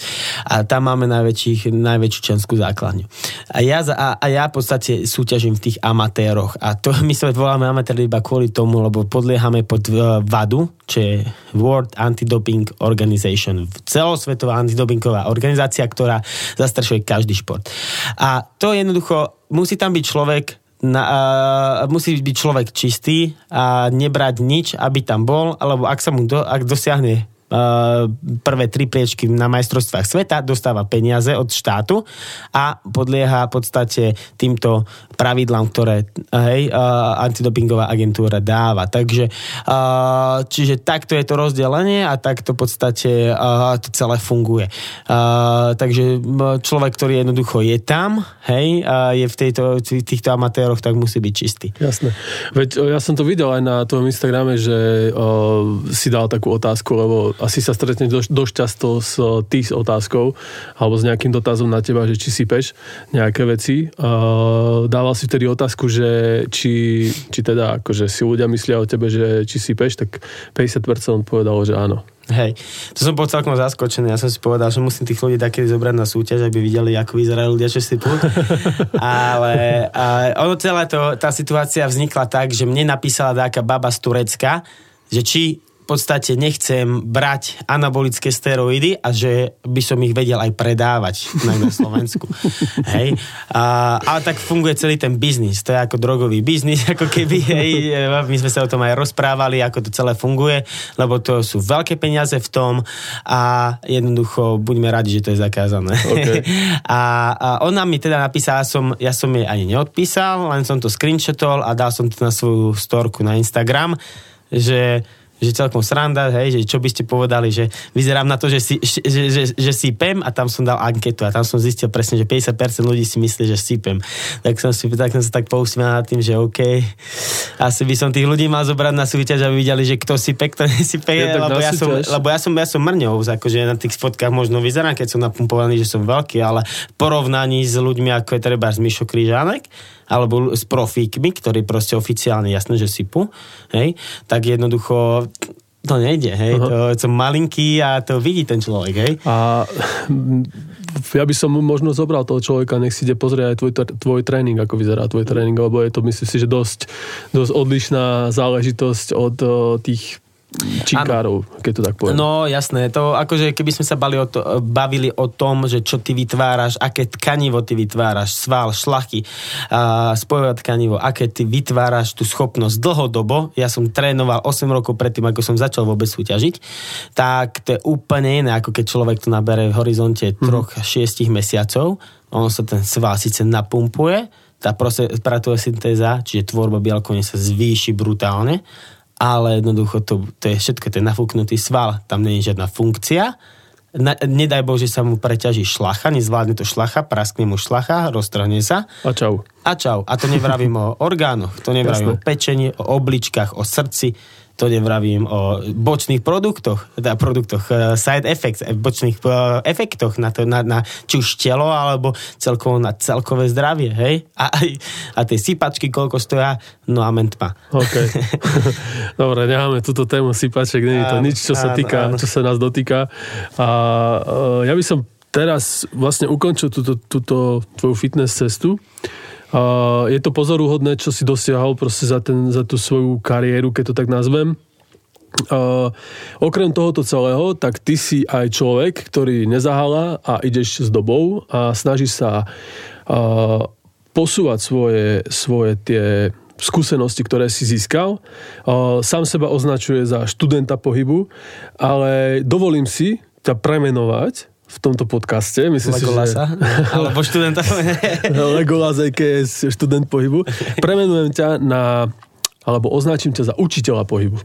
A tam máme najväčších, najväčšiu členskú základňu. A ja, a, a ja v podstate súťažím v tých amatéroch. A to my sa voláme amatéry iba kvôli tomu, lebo podliehame pod uh, VADu, čo je World Anti-Doping Organization. Celosvetová antidopingová organizácia, ktorá zastrešuje každý šport. A to jednoducho, musí tam byť človek, na, uh, musí byť človek čistý a nebrať nič, aby tam bol, alebo ak sa mu do, ak dosiahne prvé tri priečky na majstrovstvách sveta, dostáva peniaze od štátu a podlieha v podstate týmto pravidlám, ktoré hej, antidopingová agentúra dáva. Takže čiže takto je to rozdelenie a takto v podstate to celé funguje. Takže človek, ktorý jednoducho je tam, hej, je v tejto, týchto amatéroch, tak musí byť čistý. Jasné. Veď ja som to videl aj na tvojom Instagrame, že si dal takú otázku, lebo asi sa stretne dosť, dosť často s eh, tých otázkou alebo s nejakým dotazom na teba, že či sypeš nejaké veci. Uh, dával si vtedy otázku, že či, či teda akože si ľudia myslia o tebe, že či sypeš, tak 50% povedalo, že áno. Hej, to som bol celkom zaskočený. Ja som si povedal, že musím tých ľudí takedy zobrať na súťaž, aby videli, ako vyzerajú ľudia, čo si tu. Ale a ono celé to, tá situácia vznikla tak, že mne napísala taká baba z Turecka, že či v podstate nechcem brať anabolické steroidy a že by som ich vedel aj predávať na Slovensku. hej. A, ale tak funguje celý ten biznis. To je ako drogový biznis, ako keby, hej, my sme sa o tom aj rozprávali, ako to celé funguje, lebo to sú veľké peniaze v tom a jednoducho buďme radi, že to je zakázané. Okay. a, a ona mi teda napísala, som, ja som jej ani neodpísal, len som to screenshotol a dal som to na svoju storku na Instagram, že že celkom sranda, hej, že čo by ste povedali, že vyzerám na to, že, si, že, že, že sípem a tam som dal anketu a tam som zistil presne, že 50% ľudí si myslí, že sípem. Tak som, si, tak som sa tak pousmial nad tým, že OK, asi by som tých ľudí mal zobrať na súťaž, aby videli, že kto sype, kto nesype, ja, lebo, ja som, lebo ja som, ja som mrňou, akože na tých fotkách možno vyzerám, keď som napumpovaný, že som veľký, ale v porovnaní s ľuďmi, ako je treba z Mišo Krížanek, alebo s profíkmi, ktorí proste oficiálne jasné, že sypu, hej, tak jednoducho to nejde, hej, uh-huh. to som malinký a to vidí ten človek, hej. A ja by som možno zobral toho človeka, nech si ide pozrieť aj tvoj, tvoj tréning, ako vyzerá tvoj tréning, lebo je to, myslím si, že dosť, dosť odlišná záležitosť od tých číkárov, keď to tak poviem. No jasné, to akože keby sme sa bali o to, bavili o tom, že čo ty vytváraš, aké tkanivo ty vytváraš, sval, šlachy, uh, spojové tkanivo, aké ty vytváraš tú schopnosť dlhodobo, ja som trénoval 8 rokov predtým, ako som začal vôbec súťažiť, tak to je úplne iné, ako keď človek to nabere v horizonte hmm. troch, šiestich mesiacov, on sa ten sval síce napumpuje, tá syntéza, čiže tvorba bielkovín sa zvýši brutálne, ale jednoducho to, to je všetko, je nafúknutý sval, tam nie je žiadna funkcia, na, nedaj Bože sa mu preťaží šlacha, nezvládne to šlacha, praskne mu šlacha, roztrhne sa. A čau. A čau. A to nevravím o orgánoch, to nevravím Jasne. o pečení, o obličkách, o srdci, to nevravím o bočných produktoch, teda produktoch, uh, side effects, eh, bočných uh, efektoch na, to, na, na či už telo, alebo celkovo na celkové zdravie, hej? A, a tie sypačky, koľko stoja, no a mentma. OK. Dobre, necháme túto tému sypaček, nie je to nič, čo sa týka, čo sa nás dotýka. A ja by som teraz vlastne ukončil túto, túto tvoju fitness cestu Uh, je to pozoruhodné, čo si dosiahol proste za, ten, za tú svoju kariéru, keď to tak nazvem. Uh, okrem tohoto celého, tak ty si aj človek, ktorý nezahala a ideš s dobou a snažíš sa uh, posúvať svoje, svoje tie skúsenosti, ktoré si získal. Uh, sám seba označuje za študenta pohybu, ale dovolím si ťa premenovať v tomto podcaste. Myslím Legolasa? Si, že... Alebo študenta. Legolas, je študent pohybu. Premenujem ťa na, alebo označím ťa za učiteľa pohybu.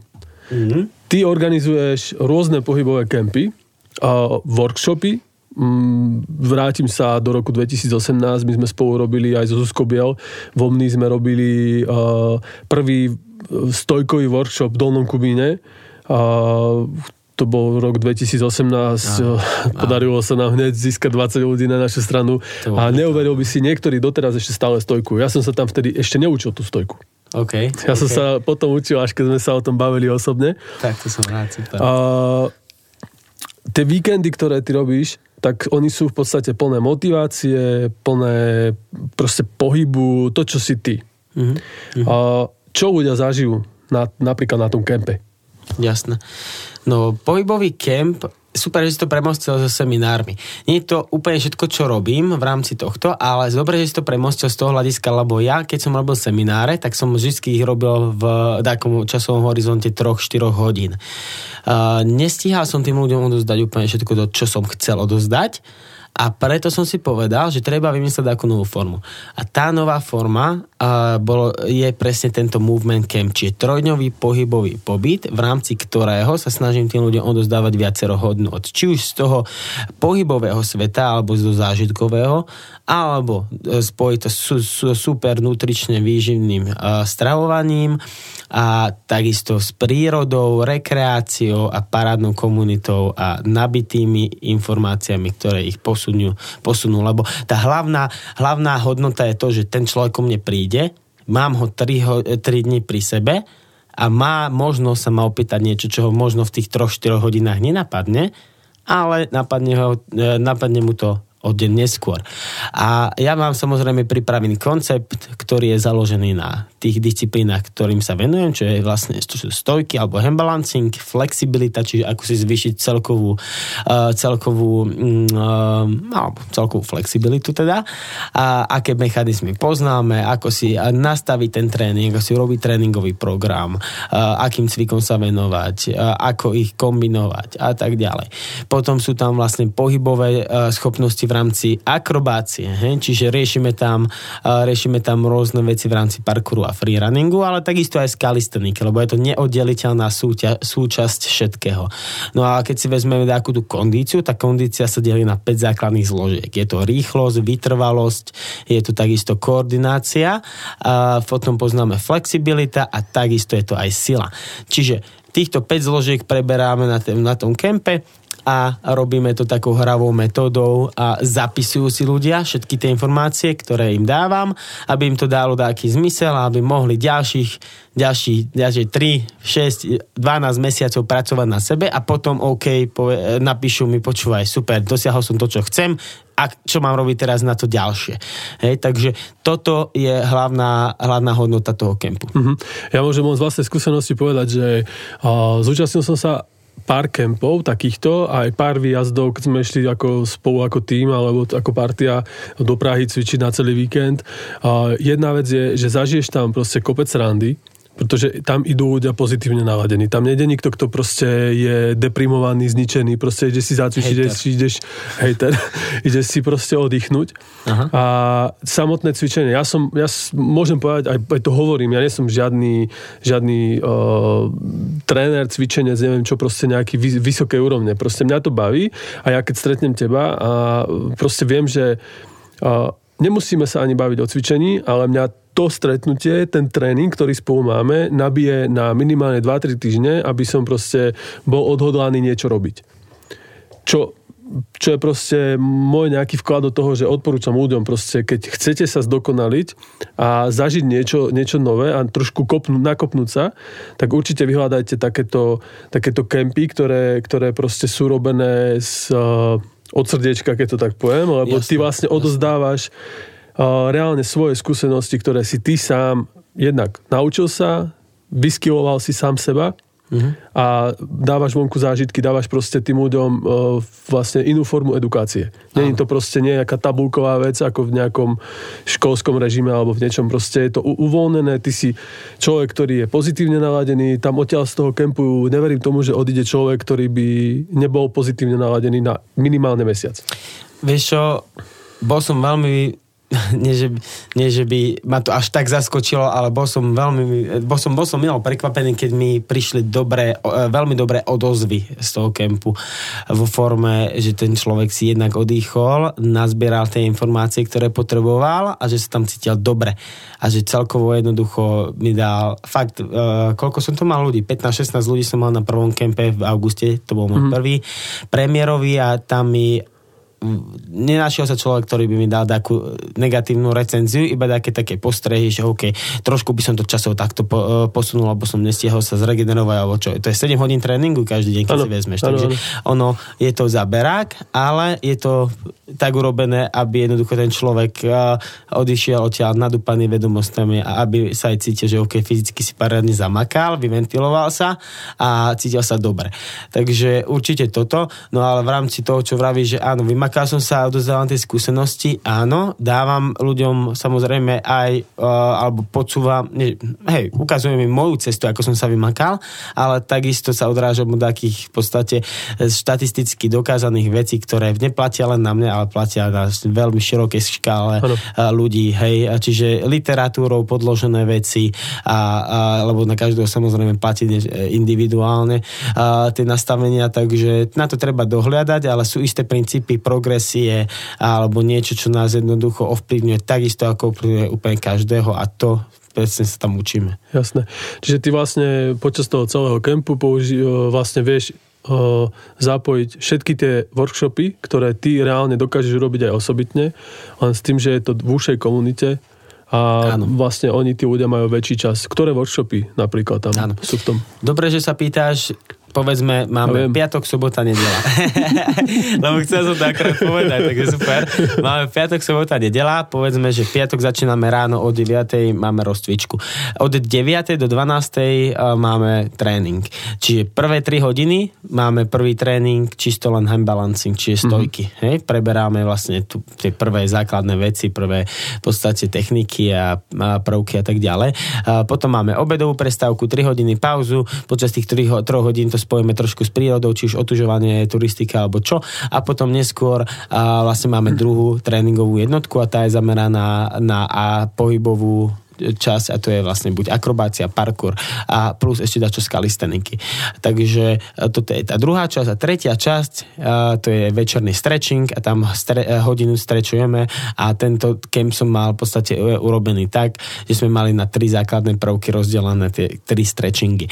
Mm-hmm. Ty organizuješ rôzne pohybové kempy, uh, workshopy, mm, vrátim sa do roku 2018, my sme spolu robili aj zo Zuzko Biel, v Omni sme robili uh, prvý stojkový workshop v Dolnom Kubíne, uh, to bol rok 2018, áno, podarilo áno. sa nám hneď získať 20 ľudí na našu stranu a neuveril by si, niektorí doteraz ešte stále stojku. Ja som sa tam vtedy ešte neučil tú stojku. Okay, ja okay. som sa potom učil, až keď sme sa o tom bavili osobne. Tak to som rád, super. A, tie víkendy, ktoré ty robíš, tak oni sú v podstate plné motivácie, plné proste pohybu, to, čo si ty. Mm-hmm. A, čo ľudia zažijú na, napríklad na tom kempe? Jasné. No, pohybový kemp super, že si to premostil so seminármi. Nie je to úplne všetko, čo robím v rámci tohto, ale dobre, že si to premostil z toho hľadiska, lebo ja, keď som robil semináre, tak som vždy ich robil v takom časovom horizonte 3-4 hodín. Uh, nestíhal som tým ľuďom odozdať úplne všetko to, čo som chcel odozdať, a preto som si povedal, že treba vymyslieť takú novú formu. A tá nová forma uh, bolo, je presne tento movement camp, čiže trojdňový pohybový pobyt, v rámci ktorého sa snažím tým ľuďom odozdávať viacero hodnot. Či už z toho pohybového sveta, alebo z toho zážitkového, alebo e, spojiť to s, s super nutrične výživným uh, stravovaním a takisto s prírodou, rekreáciou a parádnou komunitou a nabitými informáciami, ktoré ich posunú, posunú. Lebo tá hlavná, hlavná hodnota je to, že ten človek ko mne príde, mám ho 3, 3 dní pri sebe a má možnosť sa ma opýtať niečo, čo ho možno v tých 3-4 hodinách nenapadne, ale napadne, ho, e, napadne mu to o deň neskôr. A ja mám samozrejme pripravený koncept, ktorý je založený na tých disciplínach, ktorým sa venujem, čo je vlastne stojky alebo handbalancing, flexibilita, čiže ako si zvýšiť celkovú, uh, celkovú, uh, no, celkovú flexibilitu teda, a aké mechanizmy poznáme, ako si nastaviť ten tréning, ako si robiť tréningový program, uh, akým cvikom sa venovať, uh, ako ich kombinovať a tak ďalej. Potom sú tam vlastne pohybové uh, schopnosti v rámci akrobácie, hej? čiže riešime tam, riešime tam rôzne veci v rámci parkouru a freerunningu, ale takisto aj calisthenics, lebo je to neoddeliteľná súťa, súčasť všetkého. No a keď si vezmeme nejakú tú kondíciu, tá kondícia sa delí na 5 základných zložiek. Je to rýchlosť, vytrvalosť, je to takisto koordinácia, a potom poznáme flexibilita a takisto je to aj sila. Čiže týchto 5 zložiek preberáme na, tém, na tom kempe a robíme to takou hravou metódou a zapisujú si ľudia všetky tie informácie, ktoré im dávam, aby im to dalo taký zmysel a aby mohli ďalších, ďalších, ďalších 3, 6, 12 mesiacov pracovať na sebe a potom OK, povie, napíšu mi, počúvaj, super, dosiahol som to, čo chcem, a čo mám robiť teraz na to ďalšie. Hej, takže toto je hlavná, hlavná hodnota toho kempu. Uh-huh. Ja môžem z vlastnej skúsenosti povedať, že uh, zúčastnil som sa pár kempov takýchto, aj pár výjazdov, keď sme išli ako spolu ako tým, alebo ako partia do Prahy cvičiť na celý víkend. Uh, jedna vec je, že zažiješ tam proste kopec randy, pretože tam idú ľudia pozitívne naladení. Tam nejde nikto, kto proste je deprimovaný, zničený, proste ide si zacvičiť, ideš, ideš, hejter, ideš si proste oddychnúť. Aha. A samotné cvičenie, ja som, ja môžem povedať, aj, aj to hovorím, ja nie som žiadny, žiadny uh, tréner, cvičenec, neviem čo, proste nejaký vys- vysokej úrovne. Proste mňa to baví a ja keď stretnem teba a proste viem, že uh, nemusíme sa ani baviť o cvičení, ale mňa to stretnutie, ten tréning, ktorý spolu máme, nabije na minimálne 2-3 týždne, aby som proste bol odhodlaný niečo robiť. Čo čo je proste môj nejaký vklad do toho, že odporúčam ľuďom proste, keď chcete sa zdokonaliť a zažiť niečo, niečo nové a trošku kopnúť, nakopnúť sa, tak určite vyhľadajte takéto, takéto kempy, ktoré, ktoré proste sú robené z, uh, od srdiečka, keď to tak poviem, lebo jasne, ty vlastne odozdávaš reálne svoje skúsenosti, ktoré si ty sám jednak naučil sa, vyskiloval si sám seba uh-huh. a dávaš vonku zážitky, dávaš proste tým ľuďom uh, vlastne inú formu edukácie. Není to proste nejaká tabulková vec ako v nejakom školskom režime alebo v niečom proste je to uvoľnené, ty si človek, ktorý je pozitívne naladený, tam odtiaľ z toho kempu neverím tomu, že odíde človek, ktorý by nebol pozitívne naladený na minimálne mesiac. Vieš čo, bol som veľmi nie že, nie, že by ma to až tak zaskočilo, ale bol som veľmi, bol som, bol som milo prekvapený, keď mi prišli dobré, e, veľmi dobré odozvy z toho kempu vo forme, že ten človek si jednak odýchol, nazbieral tie informácie, ktoré potreboval a že sa tam cítil dobre. A že celkovo jednoducho mi dal, fakt, uh, koľko som to mal ľudí? 15-16 ľudí som mal na prvom kempe v auguste, to bol môj mm-hmm. prvý premiérový a tam mi nenašiel sa človek, ktorý by mi dal takú negatívnu recenziu, iba také také postrehy, že OK, trošku by som to časov takto po, e, posunul, lebo som nestihol sa zregenerovať, alebo čo. To je 7 hodín tréningu každý deň, keď ano, si vezmeš. Ano, Takže ano. ono je to za berák, ale je to tak urobené, aby jednoducho ten človek uh, odišiel odtiaľ nadúpaný vedomostami a aby sa aj cítil, že OK, fyzicky si poriadne zamakal, vyventiloval sa a cítil sa dobre. Takže určite toto, no ale v rámci toho, čo vraví, že áno, vymakal som sa odozdávam tie skúsenosti, áno, dávam ľuďom samozrejme aj, uh, alebo podsúvam, ne, hej, ukazujem im moju cestu, ako som sa vymakal, ale takisto sa odrážam od takých v podstate štatisticky dokázaných vecí, ktoré neplatia len na mňa, ale platia na veľmi širokej škále ano. ľudí, hej, a čiže literatúrou podložené veci, a, a, lebo na každého samozrejme platí individuálne a, tie nastavenia, takže na to treba dohľadať, ale sú isté princípy progresie alebo niečo, čo nás jednoducho ovplyvňuje takisto, ako ovplyvňuje úplne každého a to presne sa tam učíme. Jasné. Čiže ty vlastne počas toho celého kempu použi- vlastne vieš zapojiť všetky tie workshopy, ktoré ty reálne dokážeš robiť aj osobitne, len s tým, že je to v úšej komunite a Áno. vlastne oni, tí ľudia majú väčší čas. Ktoré workshopy napríklad tam Áno. sú v tom? Dobre, že sa pýtaš, povedzme, máme ja piatok, sobota, nedela. Lebo chcel som to akorát povedať, takže super. Máme piatok, sobota, nedela. Povedzme, že piatok začíname ráno od 9. máme rozcvičku. Od 9. do 12. E, máme tréning. Čiže prvé 3 hodiny máme prvý tréning čisto len hand balancing, čiže mhm. stojky. Mm-hmm. Hej? Preberáme vlastne tu, tie prvé základné veci, prvé v podstate techniky a, a prvky a tak ďalej. A potom máme obedovú prestávku, 3 hodiny pauzu. Počas tých 3, 3 hodín to spojíme trošku s prírodou, či už otužovanie, turistika alebo čo. A potom neskôr a vlastne máme druhú tréningovú jednotku a tá je zameraná na a pohybovú časť a to je vlastne buď akrobácia, parkour a plus ešte dačo z. Takže e, toto je tá druhá časť a tretia časť a to je večerný stretching a tam stre, e, hodinu strečujeme a tento kemp som mal v podstate e, urobený tak, že sme mali na tri základné prvky rozdelené tie tri stretchingy,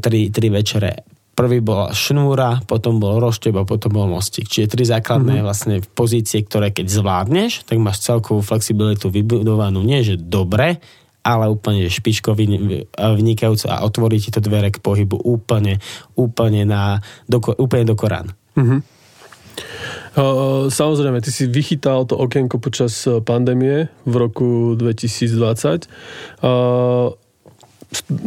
tri, tri večere Prvý bola šnúra, potom bol rošteb a potom bol mostík. Čiže tri základné mm-hmm. vlastne pozície, ktoré keď zvládneš, tak máš celkovú flexibilitu vybudovanú nie, že dobre, ale úplne špičkový, vynikajúco a otvorí ti to dvere k pohybu úplne, úplne, na, do, úplne do Korán. Mm-hmm. Samozrejme, ty si vychytal to okienko počas pandémie v roku 2020.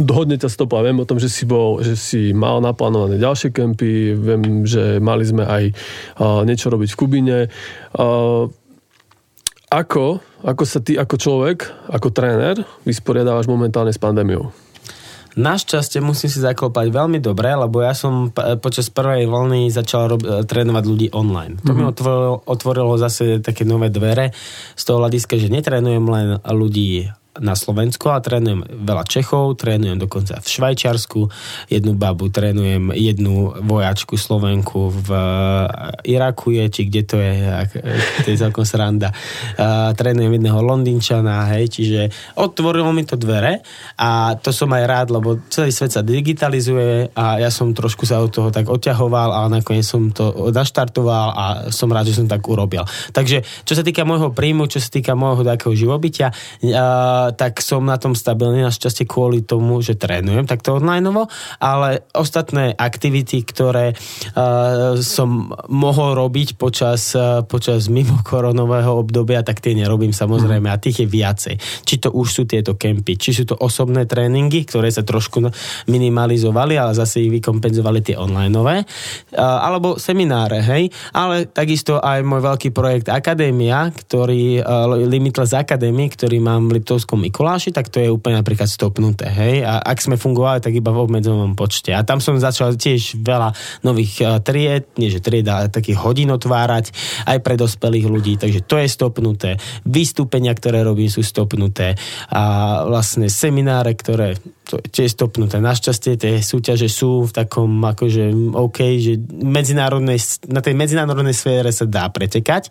Hodne ťa stopla. Viem o tom, že si, bol, že si mal naplánované ďalšie kempy, viem, že mali sme aj uh, niečo robiť v Kubine. Uh, ako, ako sa ty ako človek, ako tréner vysporiadávaš momentálne s pandémiou? Našťastie musím si zaklopať veľmi dobre, lebo ja som počas prvej vlny začal rob- trénovať ľudí online. To mm-hmm. mi mhm. otvorilo, otvorilo zase také nové dvere z toho hľadiska, že netrénujem len ľudí na Slovensku a trénujem veľa Čechov, trénujem dokonca v Švajčiarsku, jednu babu, trénujem jednu vojačku Slovenku v eh, Iraku je, či kde to je, to je celkom sranda. Uh, trénujem jedného Londýnčana, hej, čiže otvorilo mi to dvere a to som aj rád, lebo celý svet sa digitalizuje a ja som trošku sa od toho tak odťahoval a nakoniec som to naštartoval a som rád, že som tak urobil. Takže čo sa týka môjho príjmu, čo sa týka môjho takého živobytia, uh, tak som na tom stabilný, našťastie kvôli tomu, že trénujem takto online, ale ostatné aktivity, ktoré uh, som mohol robiť počas, uh, počas mimo koronového obdobia, tak tie nerobím samozrejme a tých je viacej. Či to už sú tieto kempy, či sú to osobné tréningy, ktoré sa trošku minimalizovali, ale zase ich vykompenzovali tie onlineové, uh, alebo semináre, hej, ale takisto aj môj veľký projekt Akadémia, ktorý, uh, Limitless Academy, ktorý mám v Liptovskom ako Mikuláši, tak to je úplne napríklad stopnuté, hej. A ak sme fungovali, tak iba v obmedzenom počte. A tam som začal tiež veľa nových uh, tried, nie že tried, ale takých hodín otvárať aj pre dospelých ľudí, takže to je stopnuté. Vystúpenia, ktoré robím, sú stopnuté. A vlastne semináre, ktoré to je stopnuté. Našťastie tie súťaže sú v takom akože OK, že medzinárodnej, na tej medzinárodnej sfére sa dá pretekať,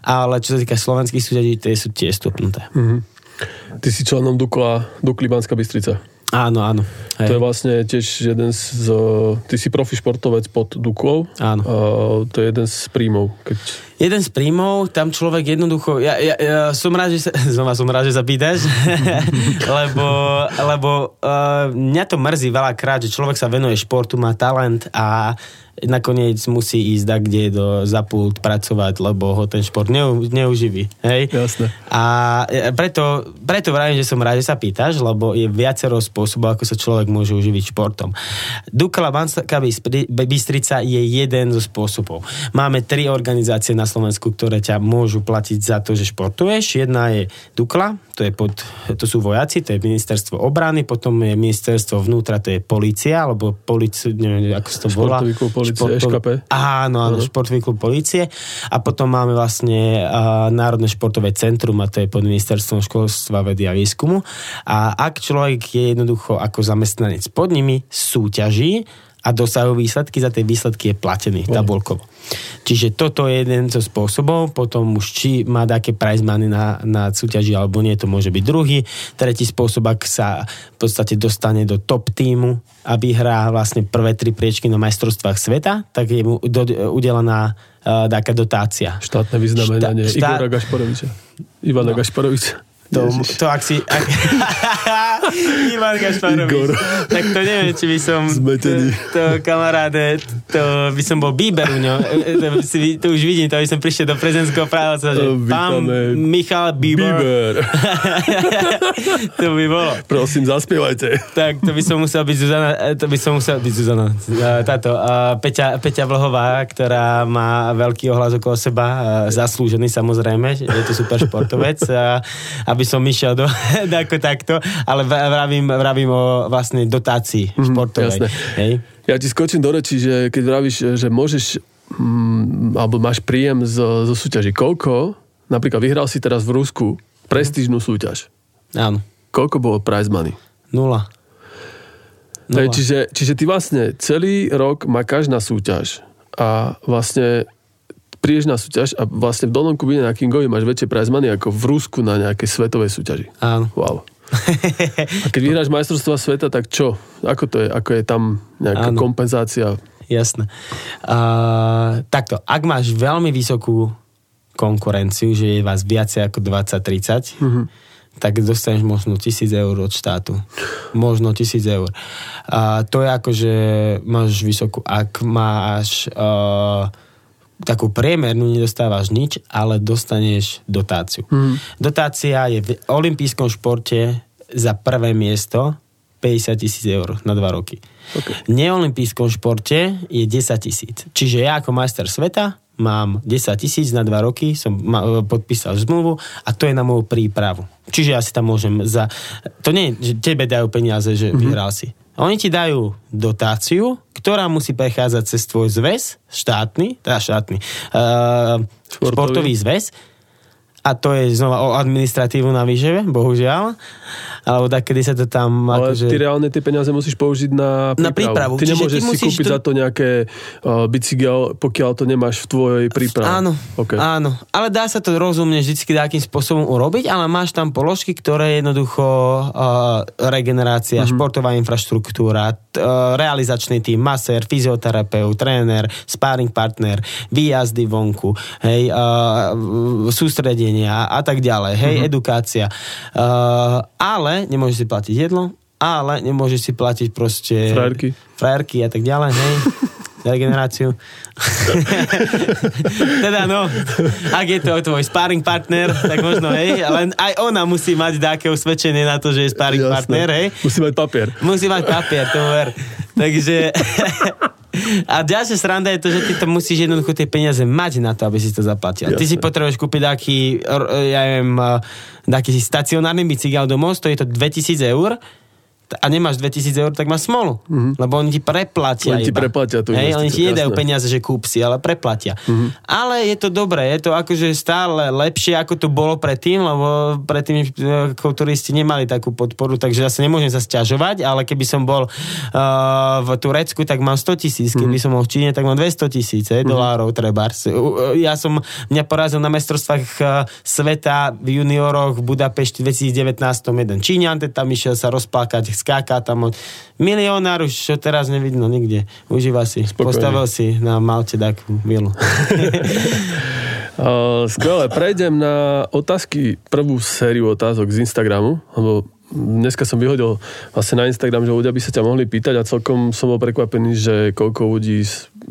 ale čo sa týka slovenských súťaží, tie sú tiež stopnuté. Mm-hmm. Ty si členom Dukla, Dukli Banská Bystrica. Áno, áno. Hej. To je vlastne tiež jeden z... Ty si profi športovec pod Duklou. Áno. A to je jeden z príjmov. Keď... Jeden z príjmov, tam človek jednoducho... Ja, ja, ja som rád, že sa... Znova som rád, že sa pýtaš. lebo lebo uh, mňa to mrzí veľakrát, že človek sa venuje športu, má talent a nakoniec musí ísť tak, kde do zapult pracovať, lebo ho ten šport neu, neuživí. Hej? Jasne. A e, preto, preto vravím, že som rád, že sa pýtaš, lebo je viacero spôsobov, ako sa človek môže uživiť športom. Dukla Banská Bystrica je jeden zo spôsobov. Máme tri organizácie na Slovensku, ktoré ťa môžu platiť za to, že športuješ. Jedna je Dukla, to, je pod, to sú vojaci, to je ministerstvo obrany, potom je ministerstvo vnútra, to je policia, alebo policia, neviem, ako sa to volá. Športový klub policie, Športov... SKP. Áno, áno, uh-huh. športový klub policie. A potom máme vlastne uh, Národné športové centrum, a to je pod ministerstvom školstva, vedy a výskumu. A ak človek je jednoducho ako zamestnanec pod nimi, súťaží, a dosahujú výsledky, za tie výsledky je platený oh. tabulkovo. Čiže toto je jeden zo spôsobov, potom už či má také prize money na, na súťaži alebo nie, to môže byť druhý. Tretí spôsob, ak sa v podstate dostane do top týmu a vyhrá vlastne prvé tri priečky na majstrovstvách sveta, tak je mu do, udelená uh, taká dotácia. Štátne vyznamenanie Štát... Igora Gašporoviča. Ivana no. Gašporoviča. To, to ak si... Ak... Ivan Gašparovič. Tak to neviem, či by som... Zmetený. To, to kamaráde, to by som bol Bíber u ňo. To, si, to už vidím, to by som prišiel do prezidentského práva, že pán Michal Bíber. Bíber. to by bolo. Prosím, zaspievajte. Tak to by som musel byť Zuzana, to by som musel byť Zuzana. Táto, Peťa, Peťa Vlhová, ktorá má veľký ohlas okolo seba, zaslúžený samozrejme, je to super športovec. A, aby som išiel do, ako takto, ale vravím, vravím o vlastne dotácii mm, športovej. Jasné. Hej? Ja ti skočím do reči, že keď vravíš, že môžeš mm, alebo máš príjem zo, zo súťaži, koľko, napríklad vyhral si teraz v Rusku prestížnú súťaž. Áno. Koľko bolo prize money? Nula. Nula. Čiže, čiže ty vlastne celý rok makáš na súťaž a vlastne prídeš na súťaž a vlastne v Dolnom Kubine na Kingovi máš väčšie prize money ako v Rusku na nejakej svetovej súťaži. Áno. Wow. A keď vyhráš majstrovstva sveta, tak čo? Ako to je? Ako je tam nejaká ano. kompenzácia? Jasné. Uh, takto, ak máš veľmi vysokú konkurenciu, že je vás viacej ako 20-30, mm-hmm. tak dostaneš možno tisíc eur od štátu. Možno tisíc eur. A to je ako, že máš vysokú, ak máš uh, takú priemernú, nedostávaš nič, ale dostaneš dotáciu. Mm. Dotácia je v olympijskom športe za prvé miesto 50 tisíc eur na dva roky. Okay. V neolimpijskom športe je 10 tisíc. Čiže ja ako majster sveta mám 10 tisíc na dva roky, som ma, podpísal zmluvu a to je na moju prípravu. Čiže ja si tam môžem za... To nie je, že tebe dajú peniaze, že mm-hmm. vyhral si. Oni ti dajú dotáciu, ktorá musí prechádzať cez tvoj zväz, štátny, teda štátny, uh, športový zväz, a to je znova o administratívu na výževe, bohužiaľ. Alebo tak, kedy sa to tam... Ale akože... ty reálne tie peniaze musíš použiť na prípravu. Na prípravu. Ty nemôžeš ty si kúpiť to... za to nejaké uh, bicykel, pokiaľ to nemáš v tvojej príprave. Áno, okay. áno. Ale dá sa to rozumne vždy nejakým spôsobom urobiť, ale máš tam položky, ktoré jednoducho uh, regenerácia, mm-hmm. športová infraštruktúra, t, uh, realizačný tým, masér, fyzioterapeut, tréner, sparring partner, výjazdy vonku, hej, uh, sústredenie vzdelávania a tak ďalej, hej, mm-hmm. edukácia. Uh, ale nemôžeš si platiť jedlo, ale nemôžeš si platiť proste... Frajerky. Frajerky a tak ďalej, hej. regeneráciu. teda no, ak je to tvoj sparring partner, tak možno, hej, ale aj ona musí mať také usvedčenie na to, že je sparring Jasne. partner, hej. Musí mať papier. Musí mať papier, to ver. Takže a ďalšia sranda je to, že ty to musíš jednoducho tie peniaze mať na to, aby si to zaplatil. Jasne. Ty si potrebuješ kúpiť taký, ja neviem, taký stacionárny bicykel domov, stojí to 2000 eur a nemáš 2000 eur, tak máš smolu. Mm-hmm. Lebo oni ti preplatia Oni ti preplatia tú Hej, Oni ti nedajú peniaze, že kúp si, ale preplatia. Mm-hmm. Ale je to dobré, je to akože stále lepšie, ako to bolo predtým, lebo predtým e, turisti nemali takú podporu, takže ja sa nemôžem sa sťažovať, ale keby som bol uh, v Turecku, tak mám 100 tisíc, keby mm-hmm. som bol v Číne, tak mám 200 tisíc mm-hmm. dolárov treba. Ja som, mňa porazil na mestrovstvách uh, sveta v junioroch v Budapešti 2019 jeden Číňan, tam išiel sa rozplakať skáka tam od milionár, už čo teraz nevidno nikde. Užíva si. Spokojne. Postavil si na Malte takú vilu. Skvelé, prejdem na otázky, prvú sériu otázok z Instagramu, lebo dneska som vyhodil vlastne na Instagram, že ľudia by sa ťa mohli pýtať a celkom som bol prekvapený, že koľko ľudí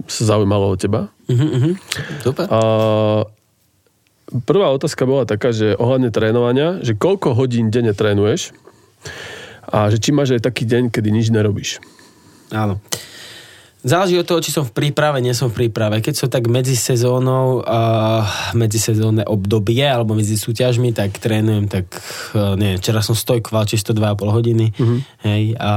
sa zaujímalo o teba. Uh-huh, uh-huh. Super. A, prvá otázka bola taká, že ohľadne trénovania, že koľko hodín denne trénuješ a že či máš aj taký deň, kedy nič nerobíš. Áno. Záleží od toho, či som v príprave, nie som v príprave. Keď som tak medzi sezónou, uh, sezónne obdobie alebo medzi súťažmi, tak trénujem tak, uh, neviem, včera som stojkoval čisto 2,5 hodiny. Uh-huh. Hej, a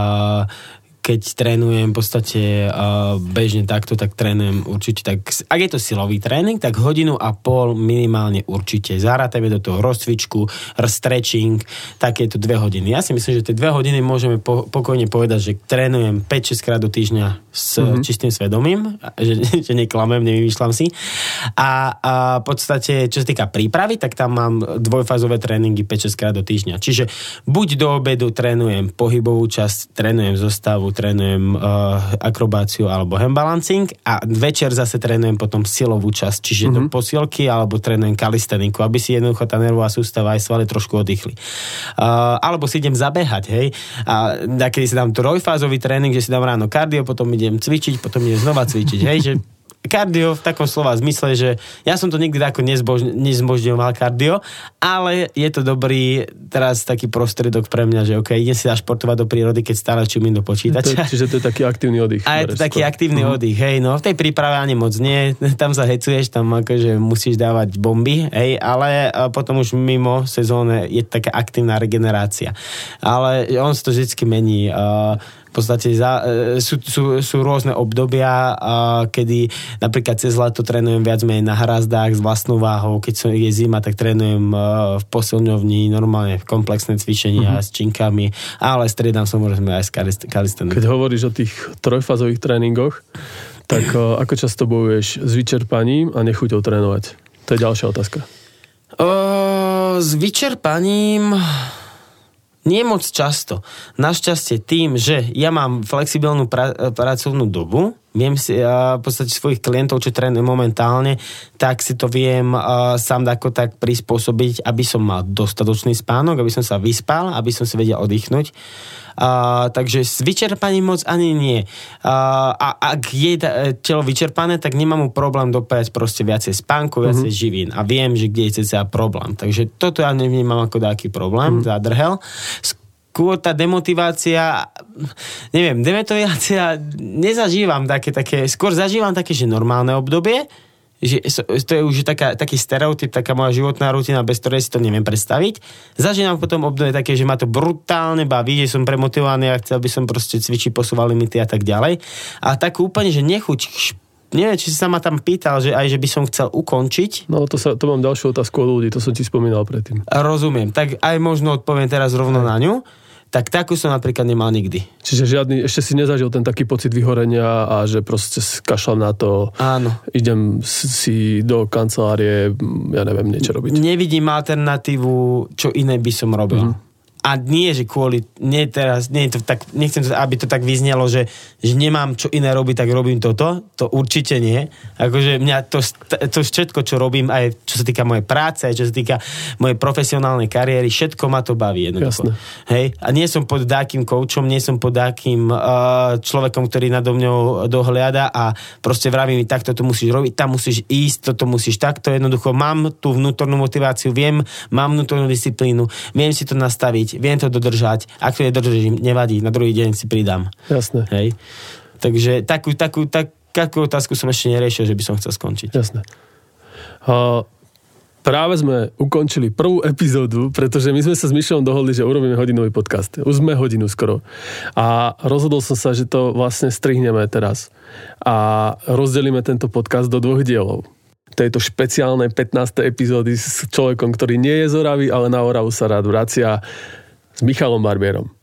keď trénujem v podstate uh, bežne takto, tak trénujem určite tak, ak je to silový tréning, tak hodinu a pol minimálne určite. Zarátajme do toho rozcvičku, stretching, takéto dve hodiny. Ja si myslím, že tie dve hodiny môžeme po, pokojne povedať, že trénujem 5-6 krát do týždňa s mm-hmm. čistým svedomím, že, že neklamem, nevymýšľam si. A, a v podstate, čo sa týka prípravy, tak tam mám dvojfázové tréningy 5-6 krát do týždňa. Čiže buď do obedu trénujem pohybovú časť, trénujem zostavu, trénujem uh, akrobáciu alebo handbalancing a večer zase trénujem potom silovú časť, čiže mm-hmm. do posilky alebo trénujem kalisteniku, aby si jednoducho tá nervová sústava aj svaly trošku oddychli. Uh, alebo si idem zabehať, hej. A kedy si dám trojfázový tréning, že si dám ráno kardio, potom idem cvičiť, potom idem znova cvičiť, hej, že kardio v takom slova zmysle, že ja som to nikdy ako nezbož, nezbožňoval kardio, ale je to dobrý teraz taký prostredok pre mňa, že ok, idem si športovať do prírody, keď stále čumím do počítača. To, čiže to je taký aktívny oddych. A je to taký aktívny uh-huh. oddych, hej, no v tej príprave ani moc nie, tam sa hecuješ, tam akože musíš dávať bomby, hej, ale potom už mimo sezóne je taká aktívna regenerácia. Ale on sa to vždy mení. Uh, podstate za, e, sú, sú, sú rôzne obdobia, a kedy napríklad cez leto trénujem viac menej na hrazdách s vlastnou váhou, keď som, je zima, tak trénujem e, v posilňovni, normálne komplexné cvičenia mm-hmm. s činkami, ale striedam som môžeme aj s kalistenikou. Keď hovoríš o tých trojfázových tréningoch, tak e, ako často bojuješ s vyčerpaním a nechuťou trénovať? To je ďalšia otázka. O, s vyčerpaním Nie moc často. Našťastie tým, že ja mám flexibilnú pra- pracovnú dobu, viem si uh, v podstate svojich klientov, čo trénujem momentálne, tak si to viem uh, sám ako tak prispôsobiť, aby som mal dostatočný spánok, aby som sa vyspal, aby som si vedel oddychnúť. Takže s vyčerpaním moc ani nie. Uh, a ak je telo vyčerpané, tak nemám mu problém dopäť proste viacej spánku, viacej uh-huh. živín. A viem, že kde je cca problém. Takže toto ja nevnímam ako taký problém, uh-huh. zadrhel skôr tá demotivácia, neviem, demotivácia nezažívam také, také, skôr zažívam také, že normálne obdobie, že to je už taká, taký stereotyp, taká moja životná rutina, bez ktorej si to neviem predstaviť. Zažínam potom obdobie také, že ma to brutálne baví, že som premotivovaný a chcel by som proste cvičiť, posúval limity a tak ďalej. A tak úplne, že nechuť neviem, či si sa ma tam pýtal, že aj, že by som chcel ukončiť. No to, sa, to mám ďalšiu otázku od ľudí, to som ti spomínal predtým. Rozumiem, tak aj možno odpoviem teraz rovno aj. na ňu tak takú som napríklad nemal nikdy. Čiže žiadny, ešte si nezažil ten taký pocit vyhorenia a že proste kašľam na to, Áno. idem si do kancelárie, ja neviem, niečo robiť. Nevidím alternatívu, čo iné by som robil. Mm-hmm a nie, že kvôli, nie teraz, nie to tak, nechcem, to, aby to tak vyznelo, že, že nemám čo iné robiť, tak robím toto, to určite nie. Akože mňa to, to všetko, čo robím, aj čo sa týka mojej práce, aj čo sa týka mojej profesionálnej kariéry, všetko ma to baví jednoducho. Hej? A nie som pod dákým koučom, nie som pod dákým uh, človekom, ktorý nado mňou dohliada a proste vraví mi, takto to musíš robiť, tam musíš ísť, toto musíš takto. Jednoducho mám tú vnútornú motiváciu, viem, mám vnútornú disciplínu, viem si to nastaviť, viem to dodržať, ak to nedodržím, nevadí, na druhý deň si pridám. Jasné. Hej. Takže takú, takú, tak, takú otázku som ešte neriešil, že by som chcel skončiť. Jasné. Uh, práve sme ukončili prvú epizódu, pretože my sme sa s Myšom dohodli, že urobíme hodinový podcast. Už sme hodinu skoro. A rozhodol som sa, že to vlastne strihneme teraz. A rozdelíme tento podcast do dvoch dielov tejto špeciálnej 15. epizódy s človekom, ktorý nie je z Oravy, ale na Oravu sa rád vracia s Michalom Barbierom.